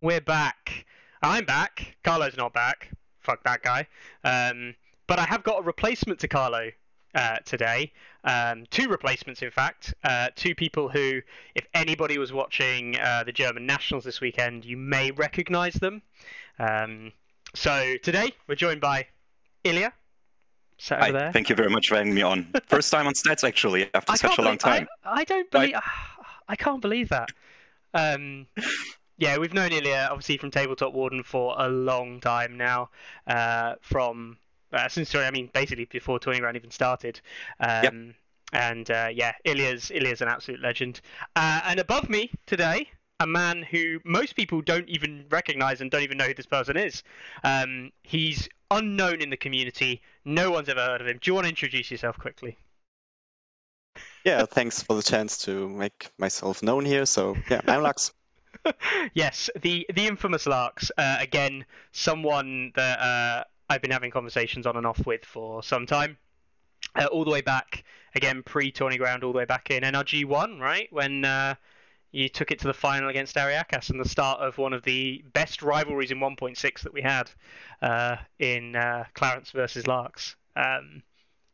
we're back. I'm back. Carlo's not back. Fuck that guy. Um, but I have got a replacement to Carlo uh, today. Um, two replacements, in fact. Uh, two people who, if anybody was watching uh, the German Nationals this weekend, you may recognise them. Um, so today we're joined by Ilya. Sat over Hi, there. thank you very much for having me on. First time on Stats, actually, after I such a long time. I, I don't believe. I can't believe that. Um, yeah, we've known Ilya obviously from Tabletop Warden for a long time now. Uh, from uh, since I mean basically before Tourney Ground even started. Um, And uh, yeah, Ilya's Ilya's an absolute legend. Uh, and above me today, a man who most people don't even recognise and don't even know who this person is. Um, he's unknown in the community. No one's ever heard of him. Do you want to introduce yourself quickly? Yeah, thanks for the chance to make myself known here. So yeah, I'm Lux. yes, the the infamous Larks. Uh, again, someone that uh, I've been having conversations on and off with for some time. Uh, all the way back, again, pre Tourney Ground, all the way back in NRG one, right when uh, you took it to the final against Ariakas and the start of one of the best rivalries in 1.6 that we had uh, in uh, Clarence versus Larks. Um,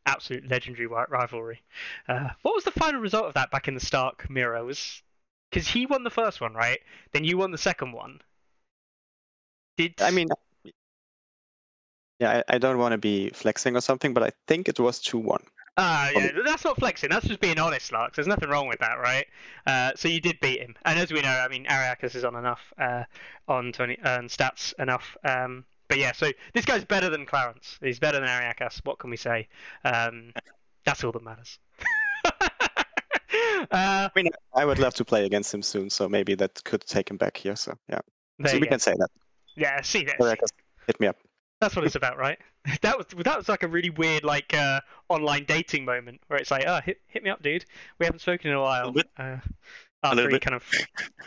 absolute legendary ri- rivalry. What was the final result of that back in the Stark Mirror? Was because he won the first one, right? Then you won the second one. Did I mean, yeah, I, I don't want to be flexing or something, but I think it was two one. Ah, yeah, that's not flexing. That's just being honest, Larks. There's nothing wrong with that, right? Uh, so you did beat him, and as we know, I mean, Ariakas is on enough, uh, on Tourney and stats enough. Um, but yeah, so this guy's better than Clarence. He's better than Ariakas. What can we say? Um, that's all that matters. uh, I mean, I would love to play against him soon, so maybe that could take him back here. So yeah, so we go. can say that. Yeah, see this. Eric, hit me up. That's what it's about, right? That was that was like a really weird like uh, online dating moment where it's like, oh, hit hit me up, dude. We haven't spoken in a while. little bit. Uh, after little he bit. kind of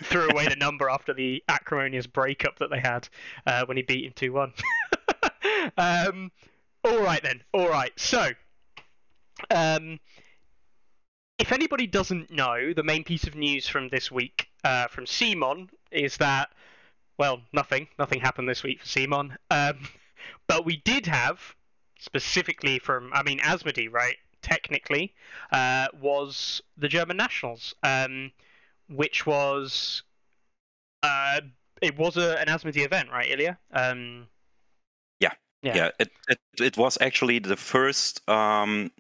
threw away the number after the acrimonious breakup that they had uh, when he beat him two one. um, all right then. All right. So, um, if anybody doesn't know, the main piece of news from this week uh, from CMON is that well, nothing. Nothing happened this week for CMON. Um, but we did have, specifically from, I mean, Asmodee, right? Technically, uh, was the German nationals, um, which was, uh, it was a, an Asmodee event, right, Ilya? Um, Yeah. Yeah, it, it it was actually the first um,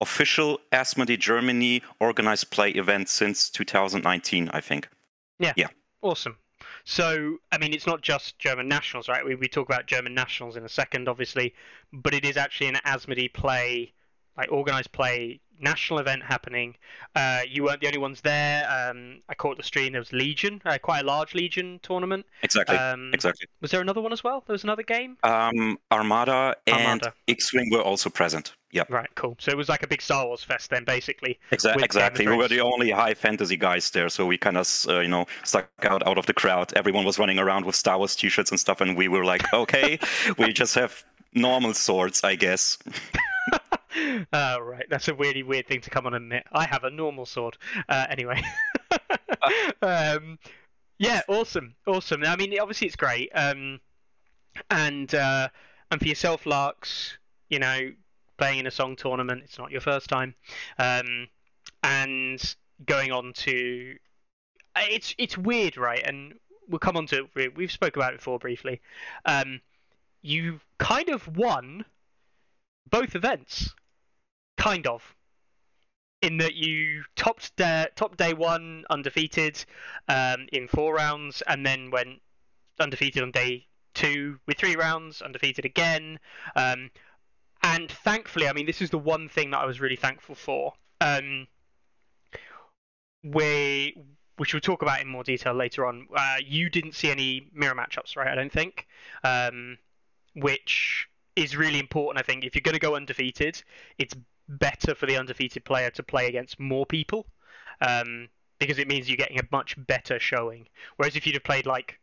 official Asmodee Germany organized play event since 2019, I think. Yeah. Yeah. Awesome. So, I mean, it's not just German nationals, right? We, we talk about German nationals in a second, obviously, but it is actually an Asmodee play, like organized play national event happening. Uh, you weren't the only ones there. Um, I caught the stream. There was Legion, uh, quite a large Legion tournament. Exactly. Um, exactly. Was there another one as well? There was another game. Um, Armada and Armada. X-wing were also present. Yeah, Right, cool. So it was like a big Star Wars fest then, basically. exa- exactly. We were the only high fantasy guys there, so we kind of, uh, you know, stuck out out of the crowd. Everyone was running around with Star Wars T-shirts and stuff, and we were like, okay, we just have normal swords, I guess. uh, right, that's a really weird thing to come on and admit. I have a normal sword. Uh, anyway. um, yeah, awesome, awesome. I mean, obviously it's great. Um, and uh, and for yourself, Larks, you know, playing in a song tournament, it's not your first time. Um, and going on to, it's it's weird, right? And we'll come on to we- we've spoke about it before briefly. Um, you kind of won both events, kind of, in that you topped day, top day one undefeated um, in four rounds, and then went undefeated on day two with three rounds, undefeated again. Um, and thankfully, I mean, this is the one thing that I was really thankful for. Um, we, which we'll talk about in more detail later on. Uh, you didn't see any mirror matchups, right? I don't think. Um, which is really important. I think if you're going to go undefeated, it's better for the undefeated player to play against more people, um, because it means you're getting a much better showing. Whereas if you'd have played like,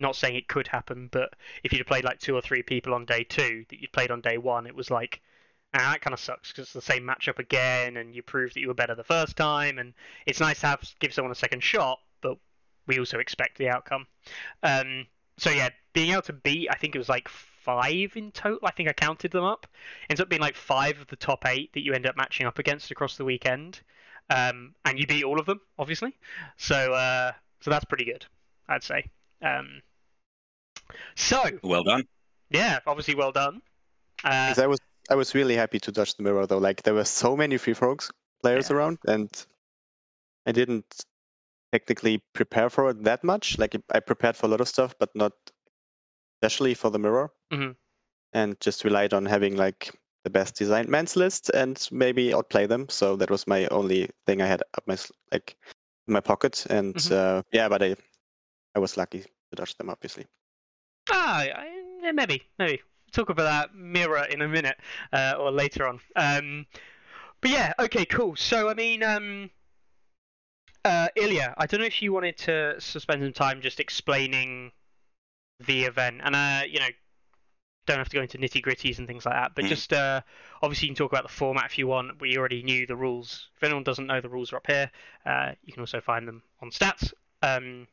not saying it could happen, but if you'd have played like two or three people on day two that you'd played on day one, it was like, ah, that kind of sucks because it's the same matchup again, and you proved that you were better the first time, and it's nice to have give someone a second shot, but we also expect the outcome. Um, so yeah, being able to beat, I think it was like five in total. I think I counted them up. Ends up being like five of the top eight that you end up matching up against across the weekend, um, and you beat all of them, obviously. So uh, so that's pretty good, I'd say. Um, so well done. Yeah, obviously well done. Uh, I was I was really happy to dodge the mirror though. Like there were so many Free Folk players Yeah. around, and I didn't technically prepare for it that much. Like I prepared for a lot of stuff, but not especially for the mirror. Mhm. And just relied on having like the best designed Mance list and maybe outplay them. So that was my only thing I had up my like in my pocket. And Mhm. uh, yeah, but I I was lucky to dodge them, obviously. Ah, maybe, maybe. Talk about that mirror in a minute uh, or later on. Um, but yeah, okay, cool. So I mean, um, uh, Ilya, I don't know if you wanted to spend some time just explaining the event, and uh, you know, don't have to go into nitty gritties and things like that, but Mhm. just uh, obviously you can talk about the format if you want. We already knew the rules. If anyone doesn't know, the rules are up here. Uh, you can also find them on stats. Um,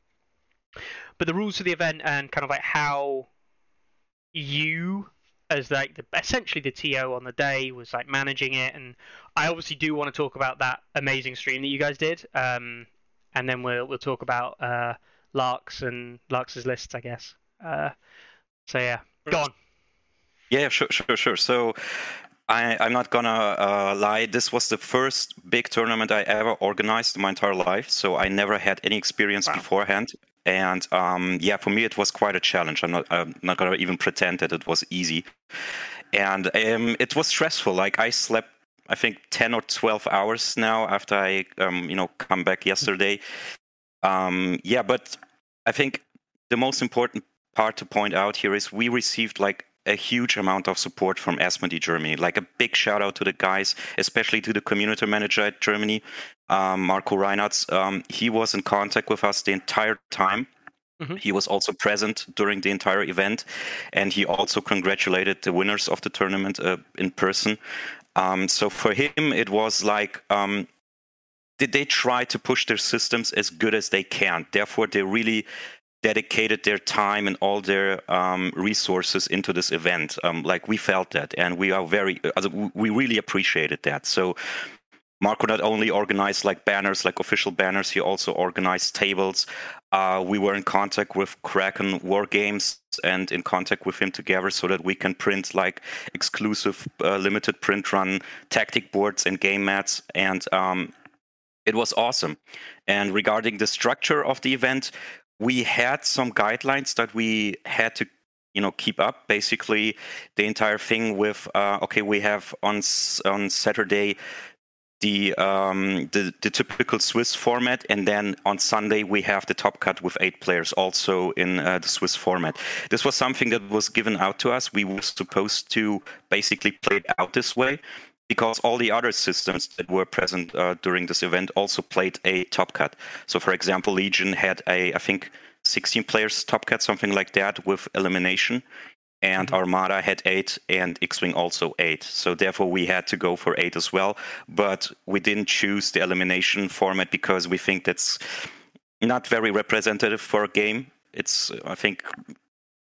but the rules of the event and kind of like how you as like the essentially the TO on the day was like managing it and I obviously do want to talk about that amazing stream that you guys did um and then we'll we'll talk about uh Larks and Larks's lists I guess uh so yeah go on Yeah, sure, sure, sure. So I, I'm not gonna uh, lie. This was the first big tournament I ever organized in my entire life. So I never had any experience Wow. beforehand. And um, yeah, for me it was quite a challenge. I'm not, I'm not gonna even pretend that it was easy. And um, it was stressful. Like I slept, I think, 10 or 12 hours now after I, um, you know, come back yesterday. Um, yeah, but I think the most important part to point out here is we received like a huge amount of support from Asmodee Germany. Like a big shout out to the guys, especially to the community manager at Germany, um, Marco Reinhardt. Um, he was in contact with us the entire time. Mhm. He was also present during the entire event, and he also congratulated the winners of the tournament uh, in person. Um, so for him, it was like um, did they try to push their systems as good as they can. Therefore, they really dedicated their time and all their um, resources into this event. Um, like we felt that, and we are very, uh, we really appreciated that. So. Marco not only organized like banners, like official banners, he also organized tables. Uh, we were in contact with Kraken War Games and in contact with him together so that we can print like exclusive uh, limited print run tactic boards and game mats. And um, it was awesome. And regarding the structure of the event, we had some guidelines that we had to you know keep up basically the entire thing with uh, okay we have on on saturday the, um, the the typical Swiss format, and then on Sunday we have the top cut with eight players, also in uh, the Swiss format. This was something that was given out to us. We were supposed to basically play it out this way, because all the other systems that were present uh, during this event also played a top cut. So, for example, Legion had a I think 16 players top cut, something like that, with elimination and Armada had eight, and X-wing also eight. So therefore, we had to go for eight as well. But we didn't choose the elimination format because we think that's not very representative for a game. It's, I think,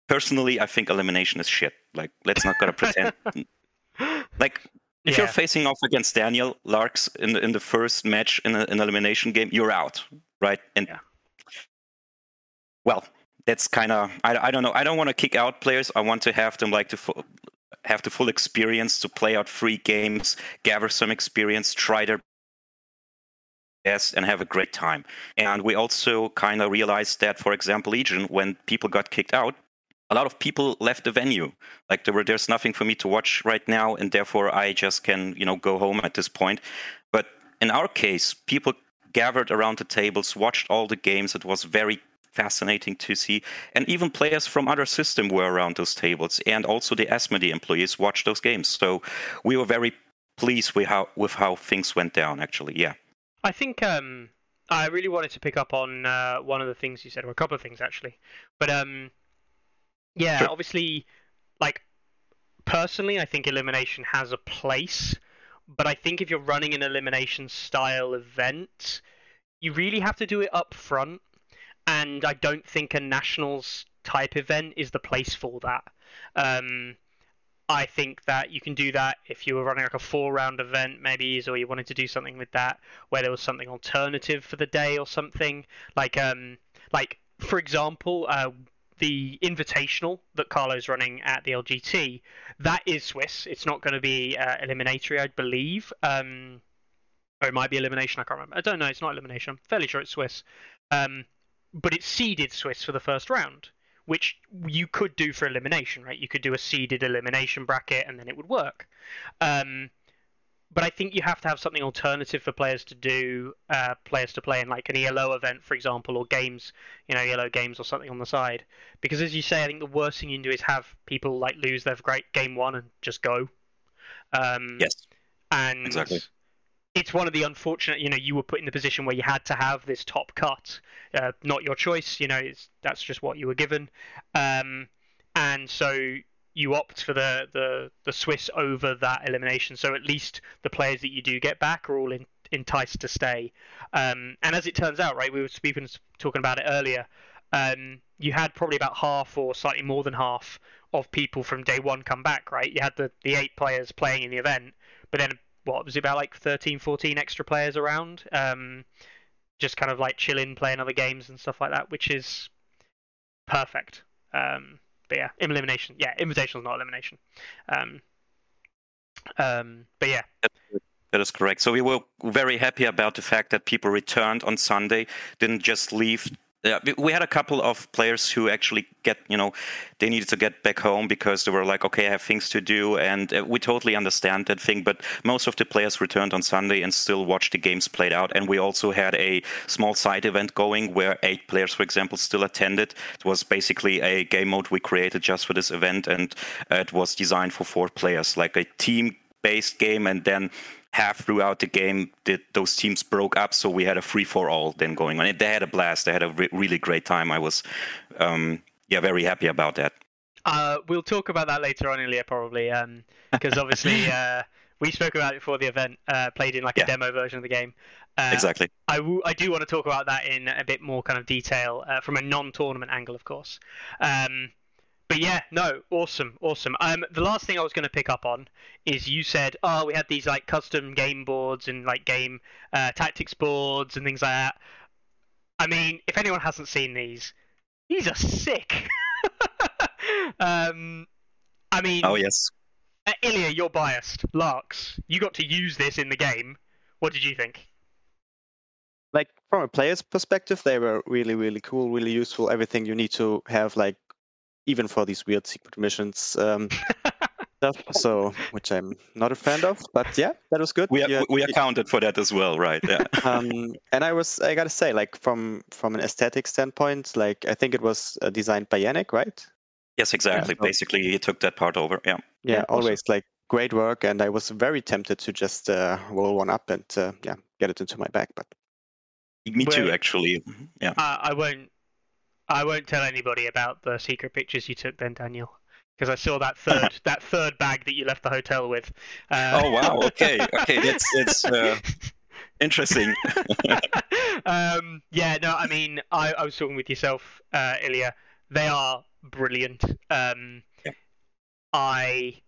personally, I think elimination is shit. Like, let's not gonna pretend. like, if you're facing off against Daniel Larks in the, in the first match in an elimination game, you're out, right? And Yeah. well, that's kind of I, I don't know. I don't want to kick out players. I want to have them like to fu- have the full experience to play out free games, gather some experience, try their best, and have a great time. And we also kind of realized that, for example, Legion, when people got kicked out, a lot of people left the venue. Like there were, there's nothing for me to watch right now, and therefore I just can, you know, go home at this point. But in our case, people gathered around the tables, watched all the games. It was very fascinating to see, and even players from other system were around those tables, and also the Asmodee employees watched those games. So we were very pleased with how with how things went down. Actually, yeah. I think um, I really wanted to pick up on uh, one of the things you said, or a couple of things actually. But um, yeah, Sure. obviously, like personally, I think elimination has a place. But I think if you're running an elimination style event, you really have to do it up front. and I don't think a nationals type event is the place for that. Um, I think that you can do that if you were running like a four round event, maybe, or you wanted to do something with that where there was something alternative for the day or something like um like for example uh, the invitational that Carlo's running at the LGT that is Swiss. It's not going to be uh, eliminatory, I believe. Um, or it might be elimination. I can't remember. I don't know. It's not elimination. I'm fairly sure it's Swiss. Um, but it's seeded Swiss for the first round which you could do for elimination, right? You could do a seeded elimination bracket and then it would work. Um, but I think you have to have something alternative for players to do, uh, players to play in, like an ELO event, for example, or games, you know, ELO games or something on the side. Because as you say, I think the worst thing you can do is have people like lose their great game one and just go. Um, yes. And exactly it's one of the unfortunate, you know, you were put in the position where you had to have this top cut, uh, not your choice, you know, it's, that's just what you were given, um, and so you opt for the, the the Swiss over that elimination. So at least the players that you do get back are all in, enticed to stay. Um, and as it turns out, right, we were speaking talking about it earlier. Um, you had probably about half or slightly more than half of people from day one come back, right? You had the, the eight players playing in the event, but then what was it about like 13, 14 extra players around, um, just kind of like chilling, playing other games and stuff like that, which is perfect. Um, but yeah, elimination. Yeah, invitation is not elimination. Um, um, but yeah. That is correct. So we were very happy about the fact that people returned on Sunday, didn't just leave yeah, we had a couple of players who actually get, you know, they needed to get back home because they were like, okay, I have things to do, and uh, we totally understand that thing. But most of the players returned on Sunday and still watched the games played out. And we also had a small side event going where eight players, for example, still attended. It was basically a game mode we created just for this event, and uh, it was designed for four players, like a team-based game, and then half throughout the game did those teams broke up so we had a free for all then going on. They had a blast. They had a re- really great time. I was um, yeah very happy about that. Uh, we'll talk about that later on Ilya probably because um, obviously uh, we spoke about it before the event uh, played in like a yeah. demo version of the game. Uh, exactly. I, w- I do want to talk about that in a bit more kind of detail uh, from a non-tournament angle of course. Um, but yeah, no, awesome, awesome. Um, the last thing I was going to pick up on is you said, oh, we had these like custom game boards and like game uh, tactics boards and things like that. I mean, if anyone hasn't seen these, these are sick. um, I mean, oh yes, uh, Ilya, you're biased. Larks, you got to use this in the game. What did you think? Like from a player's perspective, they were really, really cool, really useful. Everything you need to have like even for these weird secret missions um, stuff. So, which I'm not a fan of, but yeah, that was good. We, are, we accounted for that as well, right? Yeah. um, and I was, I gotta say, like from from an aesthetic standpoint, like I think it was uh, designed by Yannick, right? Yes, exactly. Yeah, so, Basically, he took that part over. Yeah. Yeah, yeah always like great work, and I was very tempted to just uh, roll one up and uh, yeah, get it into my bag, but. Me too, actually. Yeah. I won't I won't tell anybody about the secret pictures you took then, Daniel, because I saw that third that third bag that you left the hotel with. Uh... Oh wow! Okay, okay, that's that's uh, interesting. um, yeah, no, I mean, I, I was talking with yourself, uh, Ilya. They are brilliant. Um, yeah. I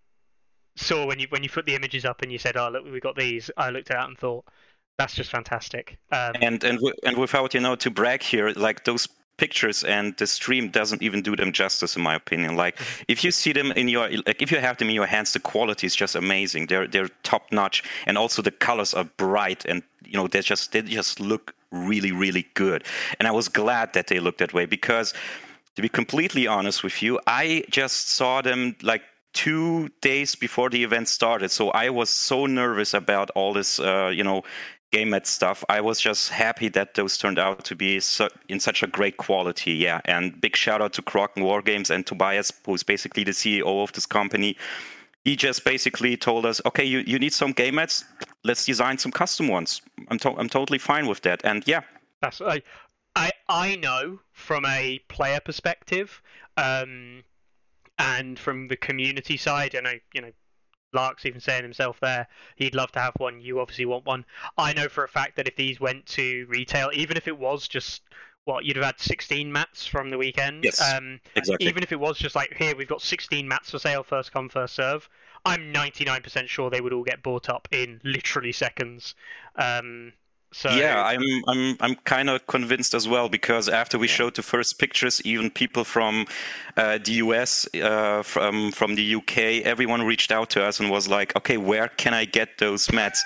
saw when you when you put the images up and you said, "Oh, look, we got these." I looked at it and thought, "That's just fantastic." Um, and and and without you know to brag here, like those pictures and the stream doesn't even do them justice in my opinion. Like if you see them in your like if you have them in your hands the quality is just amazing. They're they're top notch and also the colors are bright and you know they just they just look really really good. And i was glad that they looked that way because to be completely honest with you i just saw them like two days before the event started. So i was so nervous about all this uh, you know game at stuff. I was just happy that those turned out to be in such a great quality. Yeah, and big shout out to Kraken War Games and Tobias, who's basically the CEO of this company. He just basically told us, okay, you, you need some game mats. Let's design some custom ones. I'm to- I'm totally fine with that. And yeah, that's I I I know from a player perspective. Um, and from the community side, and I, you know, Lark's even saying himself there, he'd love to have one. You obviously want one. I know for a fact that if these went to retail, even if it was just what you'd have had 16 mats from the weekend. Yes, um, exactly. Even if it was just like here, we've got 16 mats for sale, first come, first serve. I'm 99% sure they would all get bought up in literally seconds. Um, so yeah, I'm I'm I'm kind of convinced as well because after we showed the first pictures, even people from uh, the US, uh, from from the UK, everyone reached out to us and was like, "Okay, where can I get those mats?"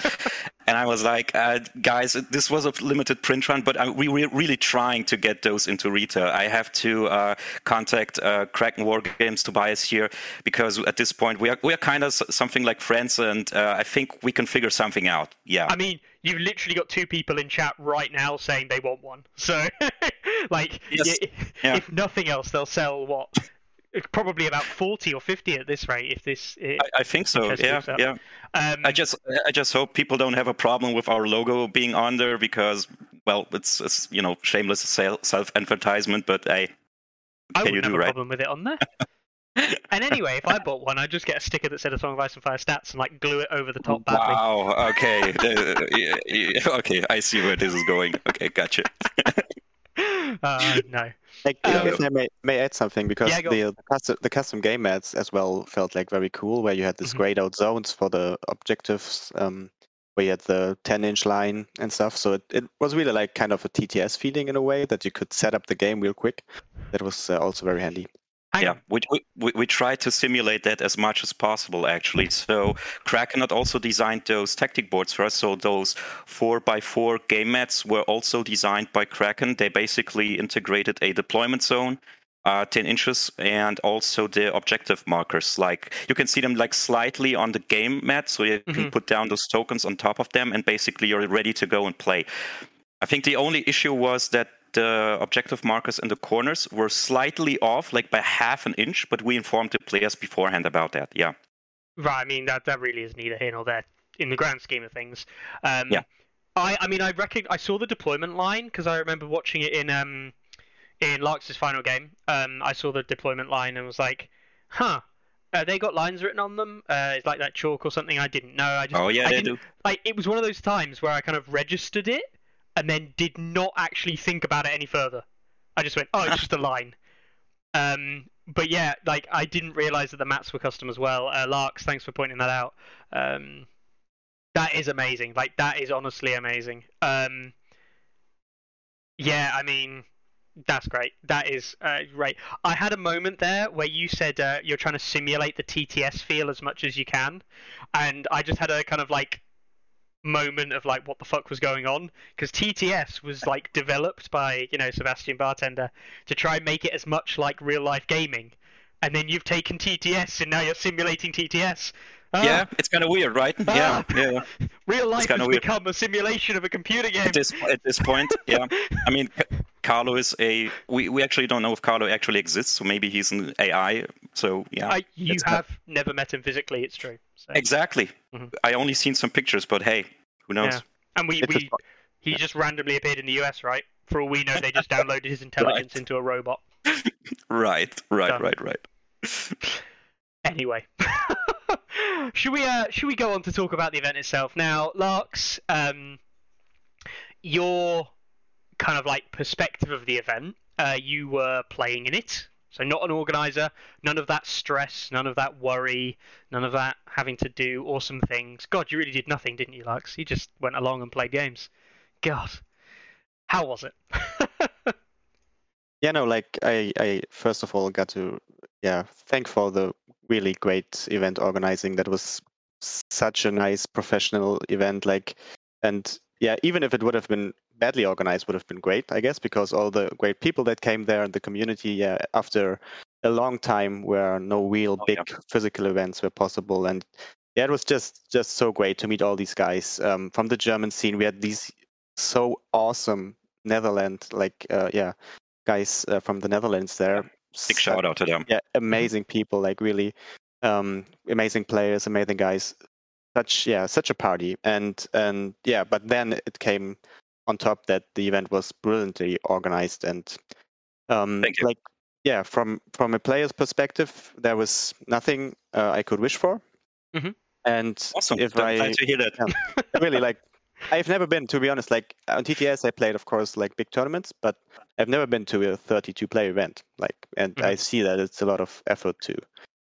and I was like, uh, "Guys, this was a limited print run, but I, we were really trying to get those into retail. I have to uh, contact uh, Kraken War Games to buy us here because at this point we are we are kind of something like friends, and uh, I think we can figure something out. Yeah, I mean." You've literally got two people in chat right now saying they want one. So, like, Yes. y- Yeah. if nothing else, they'll sell what? Probably about forty or fifty at this rate. If this, i I, I think so. Yeah, yeah. um, I just I just hope people don't have a problem with our logo being on there because well, it's, it's you know shameless self advertisement, but hey, I can you wouldn't have do a right? problem with it on there. and anyway, if I bought one, I'd just get a sticker that said "A Song of Ice and Fire" stats and like glue it over the top badly. Wow. Okay. Uh, yeah, yeah, okay. I see where this is going. Okay, gotcha. Uh, no. Like, Um, if I may, may add something, because Yeah, the, the, custom, the custom game mats as well felt like very cool, where you had this Mhm. grayed out zones for the objectives, um, where you had the 10 inch line and stuff. So it, it was really like kind of a TTS feeling in a way that you could set up the game real quick. That was uh, also very handy. Hang yeah, we, we we try to simulate that as much as possible, actually. So Kraken had also designed those tactic boards for us. So those four by four game mats were also designed by Kraken. They basically integrated a deployment zone. Uh, 10 inches and also the objective markers like you can see them like slightly on the game mat so you can Mhm. put down those tokens on top of them and basically you're ready to go and play i think the only issue was that the objective markers in the corners were slightly off, like by half an inch, but we informed the players beforehand about that. Yeah. Right. I mean, that that really is neither here nor there in the grand scheme of things. Um, Yeah. I I mean, I reckon I saw the deployment line because I remember watching it in um in Lark's final game. Um, I saw the deployment line and was like, huh. Uh, they got lines written on them. Uh, it's like that chalk or something. I didn't know. I just Oh yeah, I they do. like it was one of those times where I kind of registered it and then did not actually think about it any further. I just went, oh, it's just a line. Um, but yeah, like I didn't realize that the mats were custom as well. Uh, Larks, thanks for pointing that out. Um, that is amazing. Like that is honestly amazing. Um, yeah, I mean, that's great. That is uh, great. I had a moment there where you said uh, you're trying to simulate the TTS feel as much as you can, and I just had a kind of like moment of like what the fuck was going on because TTS was like developed by you know Sebastian Bartender to try and make it as much like real life gaming, and then you've taken TTS and now you're simulating TTS. Ah, Yeah, it's kind of weird, right? Yeah, yeah. real life has weird. become a simulation of a computer game. At this at this point, yeah. I mean, Carlo is a. We, we actually don't know if Carlo actually exists, so maybe he's an AI. So yeah. I, you not- have never met him physically. It's true. So. Exactly. Mhm. I only seen some pictures, but hey, who knows? Yeah. And we, It's we a- he just randomly appeared in the US, right? For all we know, they just downloaded his intelligence Right. into a robot. Right, right, Done. right, right. Anyway, should we uh, should we go on to talk about the event itself now, Larks? Um, your kind of like perspective of the event. Uh, you were playing in it, so not an organizer. None of that stress, none of that worry, none of that having to do awesome things. God, you really did nothing, didn't you, Lux? You just went along and played games. God, how was it? Yeah, no, like I, I first of all got to, yeah, thank for the really great event organizing. That was such a nice professional event. Like, and yeah, even if it would have been badly organized, would have been great, I guess, because all the great people that came there and the community, yeah, after a long time where no real Oh, big yeah. physical events were possible, and yeah, it was just just so great to meet all these guys um, from the German scene. We had these so awesome Netherlands, like uh, yeah, guys uh, from the Netherlands there. Big Such- shout out to them. Yeah, amazing people, like really um, amazing players, amazing guys. Such yeah, such a party, and and yeah, but then it came on top that the event was brilliantly organized and um, like yeah, from from a player's perspective, there was nothing uh, I could wish for. Mhm. And Awesome. if I glad to hear that. really like I've never been, to be honest. Like on TTS, I played, of course, like big tournaments, but I've never been to a 32 player event. Like, and I Mhm. see that it's a lot of effort to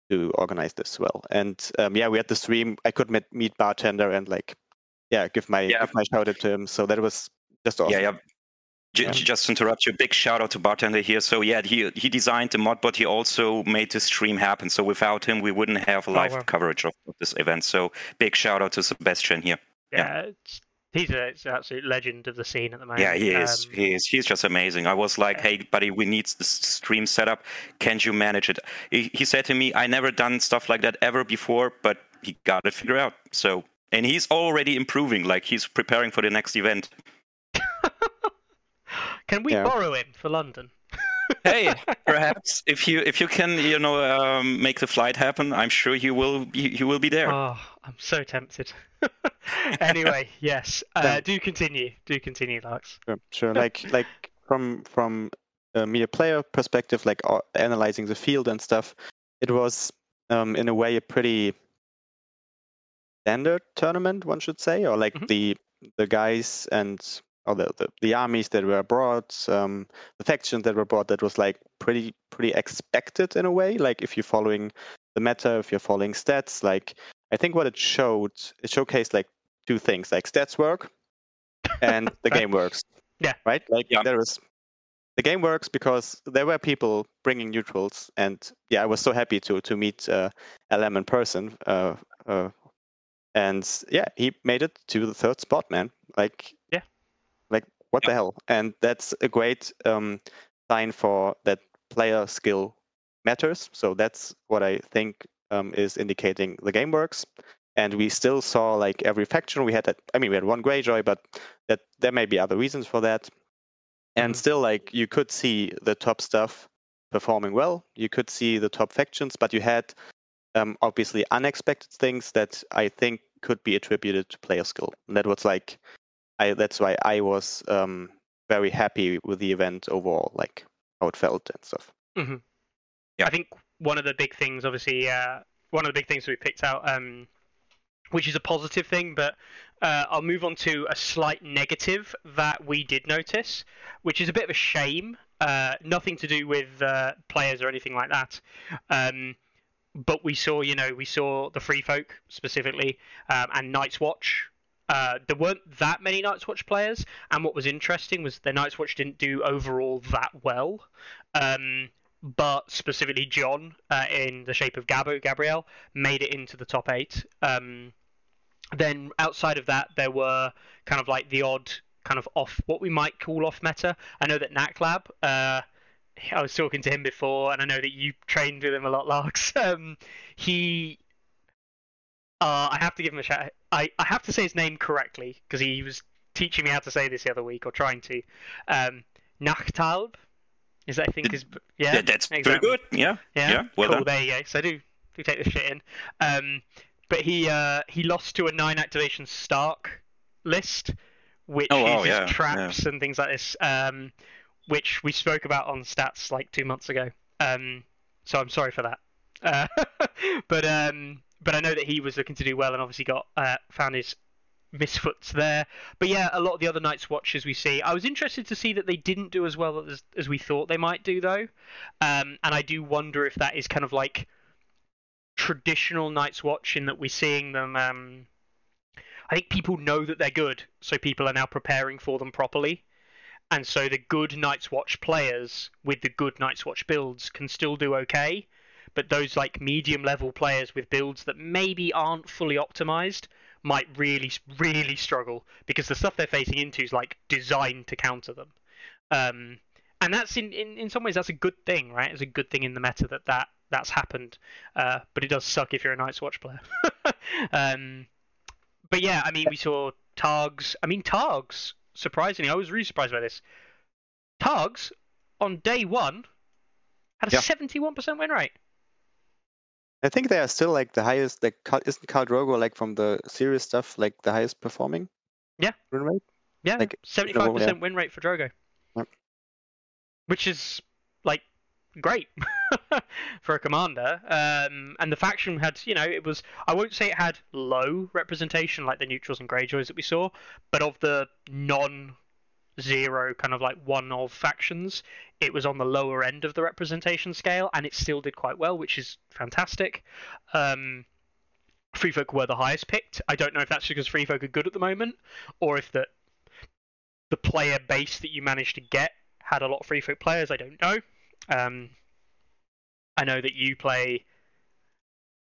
to organize this well. And um, yeah, we had the stream. I could meet, meet bartender and like, yeah, give my Yeah. give my shout out to him. So that was just awesome. Yeah, yeah. J- Yeah. Just to interrupt you, big shout out to Bartender here. So yeah, he he designed the mod, but he also made the stream happen. So without him, we wouldn't have live Oh, wow. coverage of, of this event. So big shout out to Sebastian here. Yeah, Yeah. it's, he's a, it's an absolute legend of the scene at the moment. Yeah, he is. Um, he is. He's just amazing. I was like, yeah. "Hey, buddy, we need this stream setup. Can't you manage it?" He, he said to me, "I never done stuff like that ever before, but he got it figured out." So, and he's already improving. Like he's preparing for the next event. Can we Yeah. borrow him for London? hey, perhaps if you if you can, you know, um, make the flight happen, I'm sure you will. He, he will be there. Oh, I'm so tempted. anyway, yes. Uh, Then- do continue. Do continue, Lux. Sure, sure. Like like from from a mere player perspective, like uh, analyzing the field and stuff, it was um, in a way a pretty standard tournament, one should say, or like Mhm. the the guys and or the, the, the armies that were brought, um, the factions that were brought, that was like pretty pretty expected in a way. Like if you're following the meta, if you're following stats, like I think what it showed, it showcased like two things, like stats work and the game works. Yeah. Right. Like Yeah. there was the game works because there were people bringing neutrals, and yeah, I was so happy to to meet uh, LM in person. Uh, uh, and yeah, he made it to the third spot, man. Like What the hell? And that's a great um, sign for that player skill matters. So that's what I think um, is indicating the game works. And we still saw like every faction we had that. I mean, we had one Greyjoy, but that there may be other reasons for that. And Mhm. still, like you could see the top stuff performing well. You could see the top factions, but you had um, obviously unexpected things that I think could be attributed to player skill. And that was like, I that's why I was um, very happy with the event overall, like how it felt and stuff. Yeah. I think one of the big things, obviously, uh, one of the big things we picked out, um, which is a positive thing, but uh, I'll move on to a slight negative that we did notice, which is a bit of a shame. Uh, nothing to do with uh, players or anything like that. Um, but we saw, you know, we saw the Free Folk specifically, um, and Night's Watch. Uh, there weren't that many Night's Watch players, and what was interesting was the Night's Watch didn't do overall that well. Um, but specifically Jon, uh, in the shape of Gabo Gabriel, made it into the top eight. Um, then outside of that, there were kind of like the odd kind of off, what we might call off meta. I know that Nachtalb, uh, I was talking to him before, and I know that you trained with him a lot, Larks. Um, he, uh, I have to give him a shout. I, I have to say his name correctly because he was teaching me how to say this the other week, or trying to. Um, Nachtalb, is that I think is yeah. Yeah, that's pretty exactly. good. Yeah, Yeah, yeah. Well cool. done. There you go. So I do do take this shit in. Um, but he uh, he lost to a nine activation Stark list, which Oh, wow, uses yeah, traps and things like this, um, which we spoke about on stats like two months ago. Um, so I'm sorry for that. Uh, but um, but I know that he was looking to do well and obviously got uh, found his misfoots there. But yeah, a lot of the other Night's Watches we see. I was interested to see that they didn't do as well as, as we thought they might do, though. Um, and I do wonder if that is kind of like traditional Night's Watch in that we're seeing them. Um, I think people know that they're good, so people are now preparing for them properly. And so the good Night's Watch players with the good Night's Watch builds can still do okay. But those like medium level players with builds that maybe aren't fully optimized might really, really struggle because the stuff they're facing into is like designed to counter them. Um, and that's in, in, in some ways that's a good thing, right? It's a good thing in the meta that, that that's happened. Uh, but it does suck if you're a Night's Watch player. um, but yeah, I mean, we saw Targs. I mean, Targs. Surprisingly, I was really surprised by this. Targs on day one had a Yeah. 71% win rate. I think they are still like the highest. Like, isn't Khal Drogo like from the serious stuff like the highest performing? Yeah. Win rate? Yeah, Like, seventy-five percent yeah. win rate for Drogo, Yep. which is like great. for a commander. Um, and the faction had, you know, it was I won't say it had low representation like the neutrals and greyjoys that we saw, but of the non zero kind of like one of factions, it was on the lower end of the representation scale, and it still did quite well, which is fantastic. Um, Free Folk were the highest picked. I don't know if that's because Free Folk are good at the moment, or if the the player base that you managed to get had a lot of Free Folk players. I don't know. Um, I know that you play.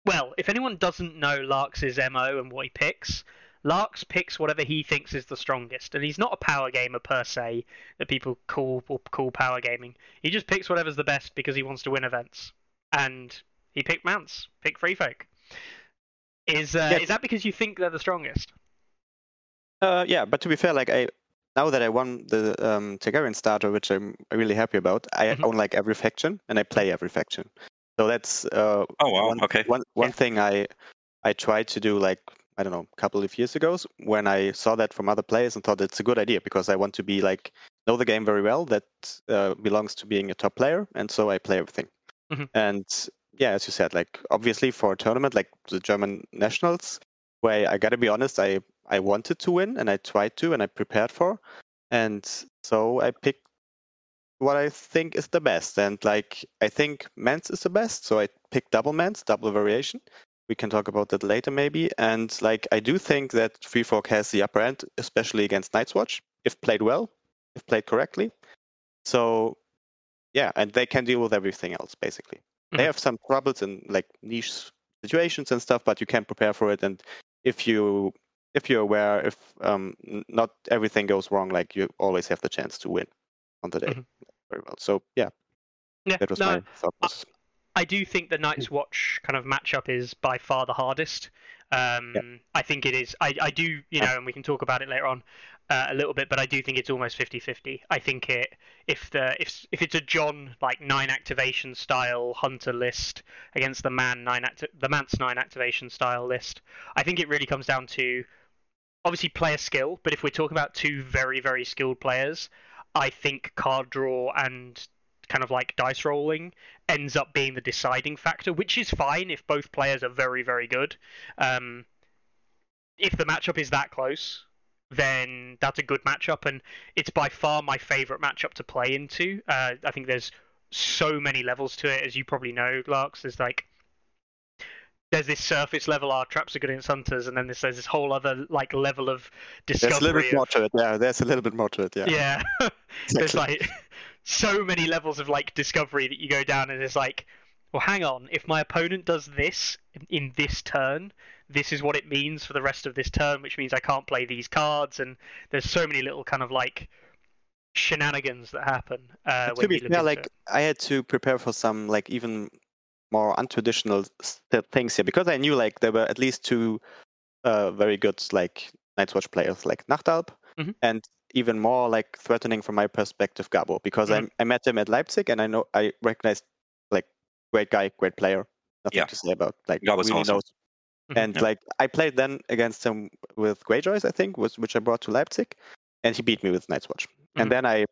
Well, if anyone doesn't know Larks' MO and what he picks, Larks picks whatever he thinks is the strongest, and he's not a power gamer per se that people call call power gaming. He just picks whatever's the best because he wants to win events, and he picked Mance, picked Free Folk. Is uh, Yes. is that because you think they're the strongest? Uh, yeah, but to be fair, like I now that I won the um, Targaryen starter, which I'm really happy about, I Mhm. own like every faction and I play every faction. So that's uh, Oh wow. one, Okay. one one Yeah. thing I I tried to do like I don't know a couple of years ago when I saw that from other players and thought it's a good idea because I want to be like know the game very well that uh, belongs to being a top player and so I play everything. Mhm. And yeah, as you said, like obviously for a tournament like the German nationals, where I gotta be honest, I I wanted to win and I tried to and I prepared for, and so I picked what I think is the best. And like I think Mance is the best, so I picked double Mance, double variation. We can talk about that later maybe. And like I do think that Free Folk has the upper end, especially against Night's Watch, if played well, if played correctly. So yeah, and they can deal with everything else basically. They Mhm. have some troubles in like niche situations and stuff, but you can prepare for it. And if you if you're aware, if um, not everything goes wrong, like you always have the chance to win on the day Mhm. very well. So yeah, Yeah, that was no, my thought process. I do think the Night's Watch kind of matchup is by far the hardest. Um, I think it is. I, I do, you know, and we can talk about it later on uh, a little bit, but I do think it's almost 50-50. I think it if the if if it's a Jon like nine activation style hunter list against the man nine acti- the Mance nine activation style list, I think it really comes down to obviously player skill. But if we're talking about two very very skilled players, I think card draw and kind of like dice rolling ends up being the deciding factor, which is fine if both players are very, very good. Um, if the matchup is that close, then that's a good matchup, and it's by far my favorite matchup to play into. Uh, I think there's so many levels to it, as you probably know, Larks. There's like there's this surface level, our traps are good against hunters, and then there's, there's this whole other like level of discovery There's a little bit more to it. Yeah, there's a little bit more to it. Yeah. yeah, there's exactly. like so many levels of like discovery that you go down and it's like well hang on if my opponent does this in this turn this is what it means for the rest of this turn which means i can't play these cards and there's so many little kind of like shenanigans that happen uh, to be fair, like it. I had to prepare for some like even more untraditional things here because I knew like there were at least two uh, very good like Night's Watch players like Nachtalb Mhm. and even more like threatening from my perspective Gabo because Mhm. I I met him at Leipzig and I know I recognized like great guy, great player. Nothing Yeah. to say about like Gabo's really awesome. knows. Mhm. And Yeah. like I played then against him with Greyjoys, I think, was which I brought to Leipzig, and he beat me with Night's Watch. Mhm. And then I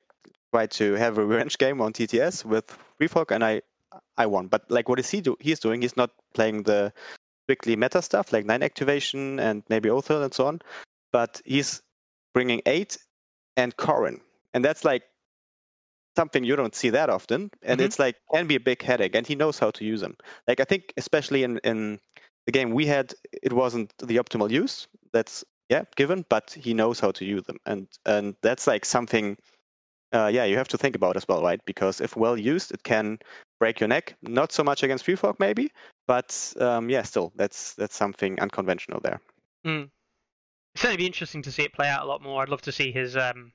tried to have a revenge game on TTS with Freefolk, and I I won. But like, what is he do? He's doing? He's not playing the strictly meta stuff like nine activation and maybe Othell and so on, but he's bringing eight and Qhorin, and that's like something you don't see that often, and Mhm. it's like can be a big headache, and he knows how to use them. Like I think especially in in the game we had, it wasn't the optimal use. That's yeah given, but he knows how to use them, and and that's like something. Uh, yeah, you have to think about as well, right? Because if well used, it can break your neck. Not so much against free folk, maybe, but um, yeah, still, that's that's something unconventional there. It's certainly be interesting to see it play out a lot more. I'd love to see his. Um,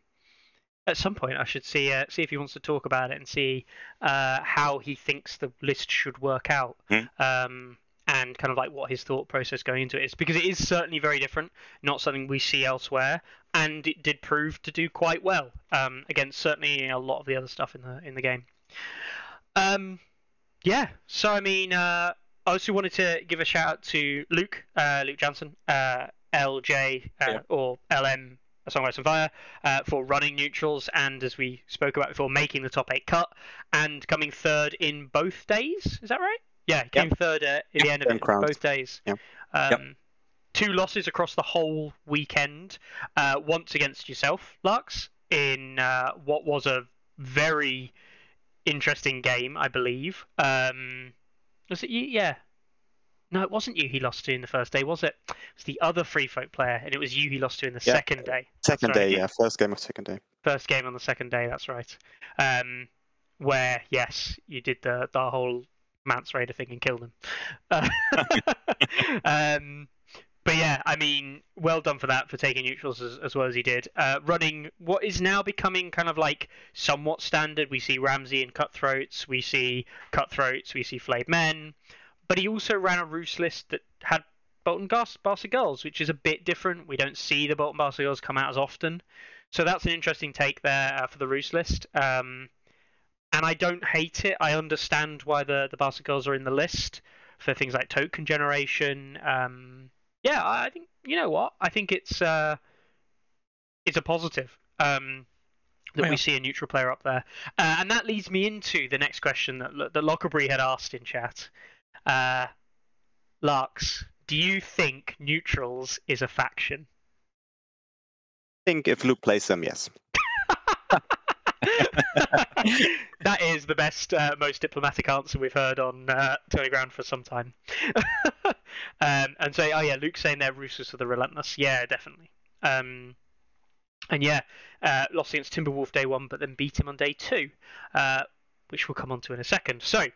at some point, I should see uh, see if he wants to talk about it and see uh, how he thinks the list should work out, Hmm. um, and kind of like what his thought process going into it is, because it is certainly very different, not something we see elsewhere, and it did prove to do quite well um, against certainly a lot of the other stuff in the in the game. Um, yeah, so I mean, uh, I also wanted to give a shout out to Luke, uh, Luke Johnson, uh, LJ uh, Yeah. or LM A Song and Fire, uh, for running neutrals, and as we spoke about before, making the top eight cut and coming third in both days. Is that right? Yeah, came third uh, at the end of it, both days. Yep. Um, Yep. Two losses across the whole weekend. Uh, once against yourself, Lux, in uh, what was a very interesting game, I believe. Um, was it you? Yeah. No, it wasn't you he lost to in the first day, was it? It was the other free folk player, and it was you he lost to in the Yeah. second day. Second That's right. day, yeah, first game of second day. First game on the second day, that's right. Um, where, yes, you did the, the whole Mance Rayder thing and killed him. Uh, um, but yeah, I mean, well done for that, for taking neutrals as, as well as he did. Uh, running what is now becoming kind of like somewhat standard. We see Ramsay in Cutthroats, we see Cutthroats, we see Flayed Men. But he also ran a Roose list that had Bolton Gas- Bastard Girls, which is a bit different. We don't see the Bolton Bastard Girls come out as often. So that's an interesting take there uh, for the Roose list. Um, and I don't hate it. I understand why the, the Bastard Girls are in the list for things like token generation. Um, yeah, I I think you know what? I think it's uh, it's a positive um, that Yeah. we see a neutral player up there, uh, and that leads me into the next question that that Lockerbie had asked in chat. Uh, Larks, do you think neutrals is a faction? I think if Luke plays them, yes. that is the best, uh, most diplomatic answer we've heard on uh, Tourney Ground for some time. um, and so, oh yeah, Luke's saying they're roosters for the relentless. Yeah, definitely. Um, and yeah, uh, lost against Timberwolf day one, but then beat him on day two, uh, which we'll come on to in a second. So,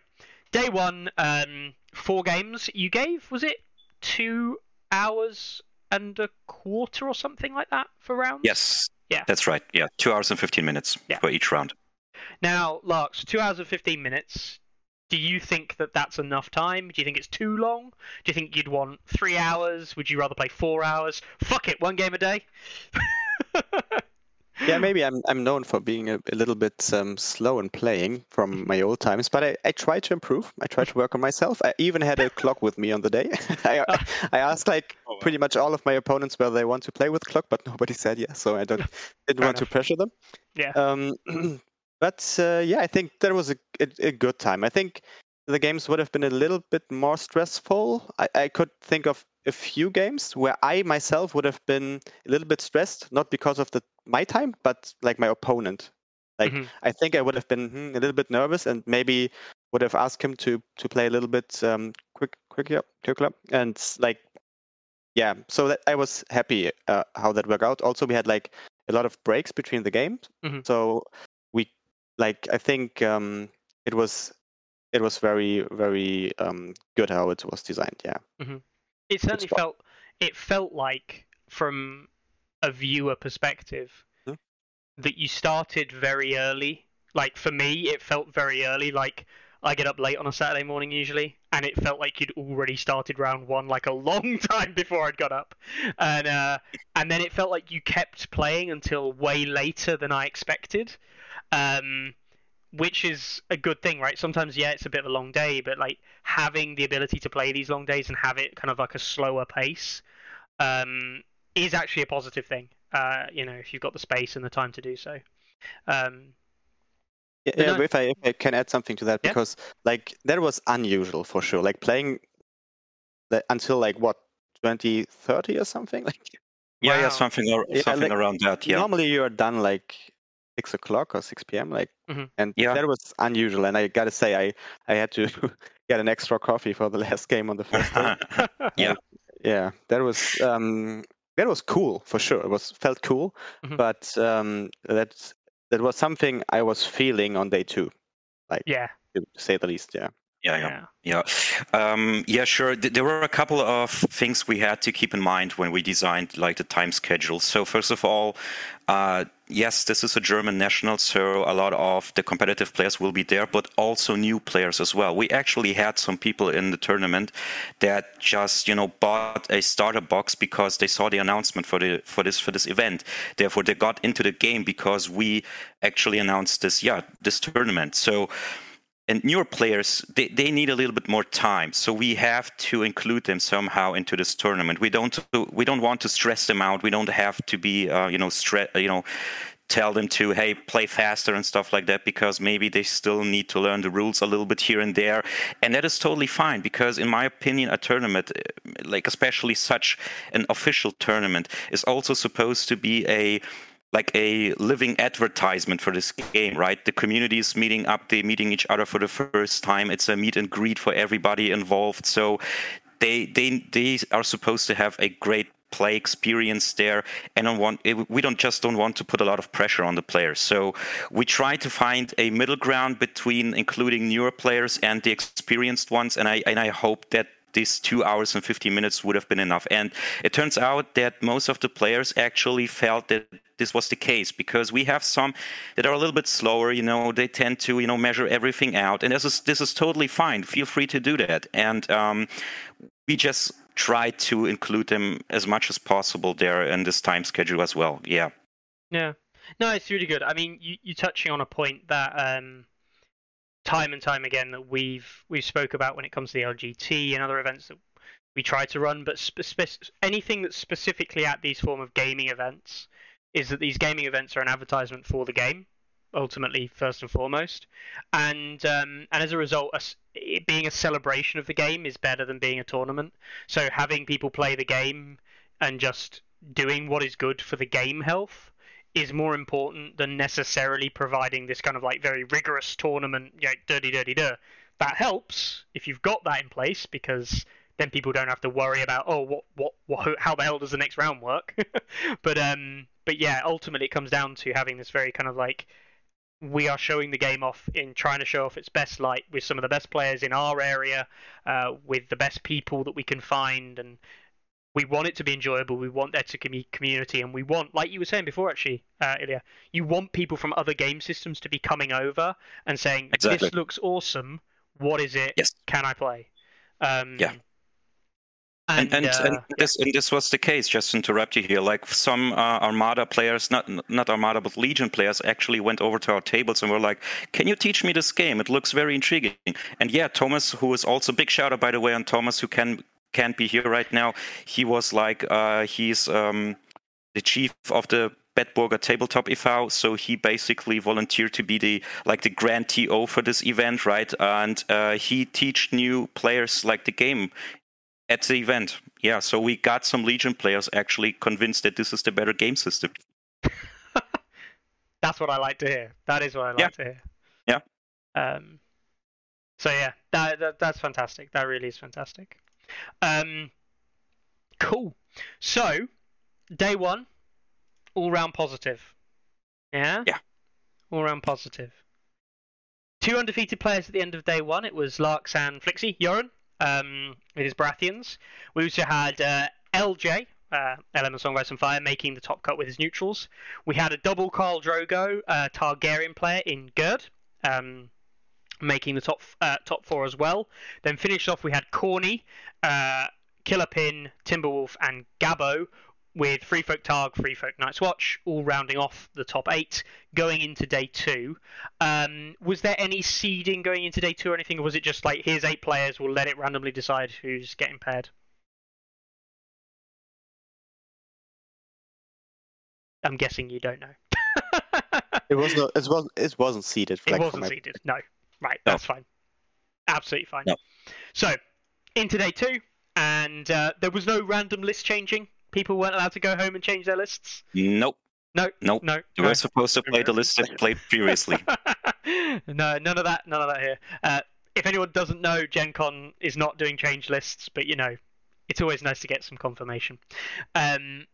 day one, um, four games. You gave was it two hours and a quarter or something like that for rounds? Yes. Yeah. That's right. Yeah, two hours and 15 minutes Yeah. for each round. Now, Larks, two hours and 15 minutes. Do you think that that's enough time? Do you think it's too long? Do you think you'd want three hours? Would you rather play four hours? Fuck it, one game a day. Yeah, maybe I'm I'm known for being a, a little bit um, slow in playing from my old times, but I, I try to improve. I try to work on myself. I even had a clock with me on the day. I I asked like Oh, pretty much all of my opponents whether they want to play with clock, but nobody said yes, so I don't didn't Fair want to pressure them. Yeah. Um, but uh, yeah, I think that was a, a a good time. I think the games would have been a little bit more stressful. I, I could think of a few games where I myself would have been a little bit stressed, not because of the my time, but like my opponent. Like Mhm. I think I would have been hmm, a little bit nervous and maybe would have asked him to to play a little bit um, quick quicker quicker and like yeah. So that I was happy uh, how that worked out. Also, we had like a lot of breaks between the games, Mhm. so we like I think um, it was it was very very um, good how it was designed. Yeah. It certainly felt it felt like from a viewer perspective Hmm. that you started very early. Like for me, it felt very early. Like I get up late on a Saturday morning usually, and it felt like you'd already started round one like a long time before I'd got up, and uh, and then it felt like you kept playing until way later than I expected. Um, which is a good thing, right? Sometimes, yeah, it's a bit of a long day, but like having the ability to play these long days and have it kind of like a slower pace um, is actually a positive thing. Uh, you know, if you've got the space and the time to do so. Um, Yeah, But no- if I if I can add something to that Yeah. because like that was unusual for sure. Like playing the, until like what 2030 or something. Like Yeah, yeah, Wow. something, ar- Yeah, something like, around that. Yeah. normally you are done like six o'clock or six p.m. Like, Mhm. and Yeah. that was unusual. And I gotta say, I I had to get an extra coffee for the last game on the first day. Yeah. yeah, that was um that was cool for sure. It was felt cool, Mhm. but um that that was something I was feeling on day two, like yeah, to say the least. Yeah. yeah, yeah. yeah. Yeah, um, yeah, sure. There were a couple of things we had to keep in mind when we designed like the time schedule. So first of all, uh, yes, this is a German national, so a lot of the competitive players will be there, but also new players as well. We actually had some people in the tournament that just you know bought a starter box because they saw the announcement for the for this for this event. Therefore, they got into the game because we actually announced this yeah this tournament. So and newer players they, they need a little bit more time. So we have to include them somehow into this tournament. We don't we don't want to stress them out. We don't have to be uh, you know you know tell them to hey play faster and stuff like that because maybe they still need to learn the rules a little bit here and there. And that is totally fine because in my opinion a tournament like especially such an official tournament is also supposed to be a like a living advertisement for this game, right? The community is meeting up, they're meeting each other for the first time. It's a meet and greet for everybody involved. So they they they are supposed to have a great play experience there and on one we don't just don't want to put a lot of pressure on the players so we try to find a middle ground between including newer players and the experienced ones and i and i hope that these two hours and 50 minutes would have been enough. And it turns out that most of the players actually felt that this was the case because we have some that are a little bit slower. You know, they tend to you know measure everything out, and this is this is totally fine. Feel free to do that. And um, we just try to include them as much as possible there in this time schedule as well. Yeah. Yeah. No, it's really good. I mean, you you touching on a point that. Um time and time again that we've we've spoke about when it comes to the LGT and other events that we try to run, but spe- anything that's specifically at these form of gaming events is that these gaming events are an advertisement for the game, ultimately first and foremost, and um, and as a result, it being a celebration of the game is better than being a tournament. So having people play the game and just doing what is good for the game health is more important than necessarily providing this kind of like very rigorous tournament, you know, dirty, dirty, dirty. That helps if you've got that in place because then people don't have to worry about oh what what, what how the hell does the next round work. but um but yeah, ultimately it comes down to having this very kind of like we are showing the game off in trying to show off its best light with some of the best players in our area, uh, with the best people that we can find, and we want it to be enjoyable. We want there to be community, and we want, like you were saying before, actually, uh, Ilya, you want people from other game systems to be coming over and saying, exactly. "This looks awesome. What is it? Yes. Can I play?" Um, yeah. And and, uh, and, this and this was the case. Just to interrupt you here, like some uh, Armada players, not not Armada but Legion players, actually went over to our tables and were like, "Can you teach me this game? It looks very intriguing." And yeah, Thomas, who is also big shout out by the way on Thomas, who can can't be here right now. He was like uh, he's um, the chief of the Bedburger Tabletop e.V., so he basically volunteered to be the like the grand TO for this event, right? And uh, he teach new players like the game at the event. Yeah, so we got some Legion players actually convinced that this is the better game system. That's what I like to hear. That is what I like yeah. to hear. Yeah. Um. So yeah, that, that that's fantastic. That really is fantastic. Um, cool. So, day one, all round positive. Yeah? Yeah. All round positive. Two undefeated players at the end of day one. It was Larks and Flixie, Joran, um, with his Baratheons. We also had uh, LJ, uh, Element Song Rise and Fire, making the top cut with his neutrals. We had a double Khal Drogo, uh, Targaryen player in Gerd. Um, making the top uh, top four as well. Then finished off, we had Corny, uh, Killer Pin, Timberwolf, and Gabo with Free Folk Targ, Free Folk Night's Watch, all rounding off the top eight going into day two. Um, was there any seeding going into day two or anything, or was it just like here's eight players, we'll let it randomly decide who's getting paired? I'm guessing you don't know. it was not. It was. It wasn't seeded. It wasn't seeded. No. Right, no. that's fine. Absolutely fine. No. So, into day two, and uh, there was no random list changing. People weren't allowed to go home and change their lists. Nope. No. Nope. No. You were supposed to play the list that played previously. no, none of that. None of that here. Uh, if anyone doesn't know, Gen Con is not doing change lists, but you know, it's always nice to get some confirmation. Um,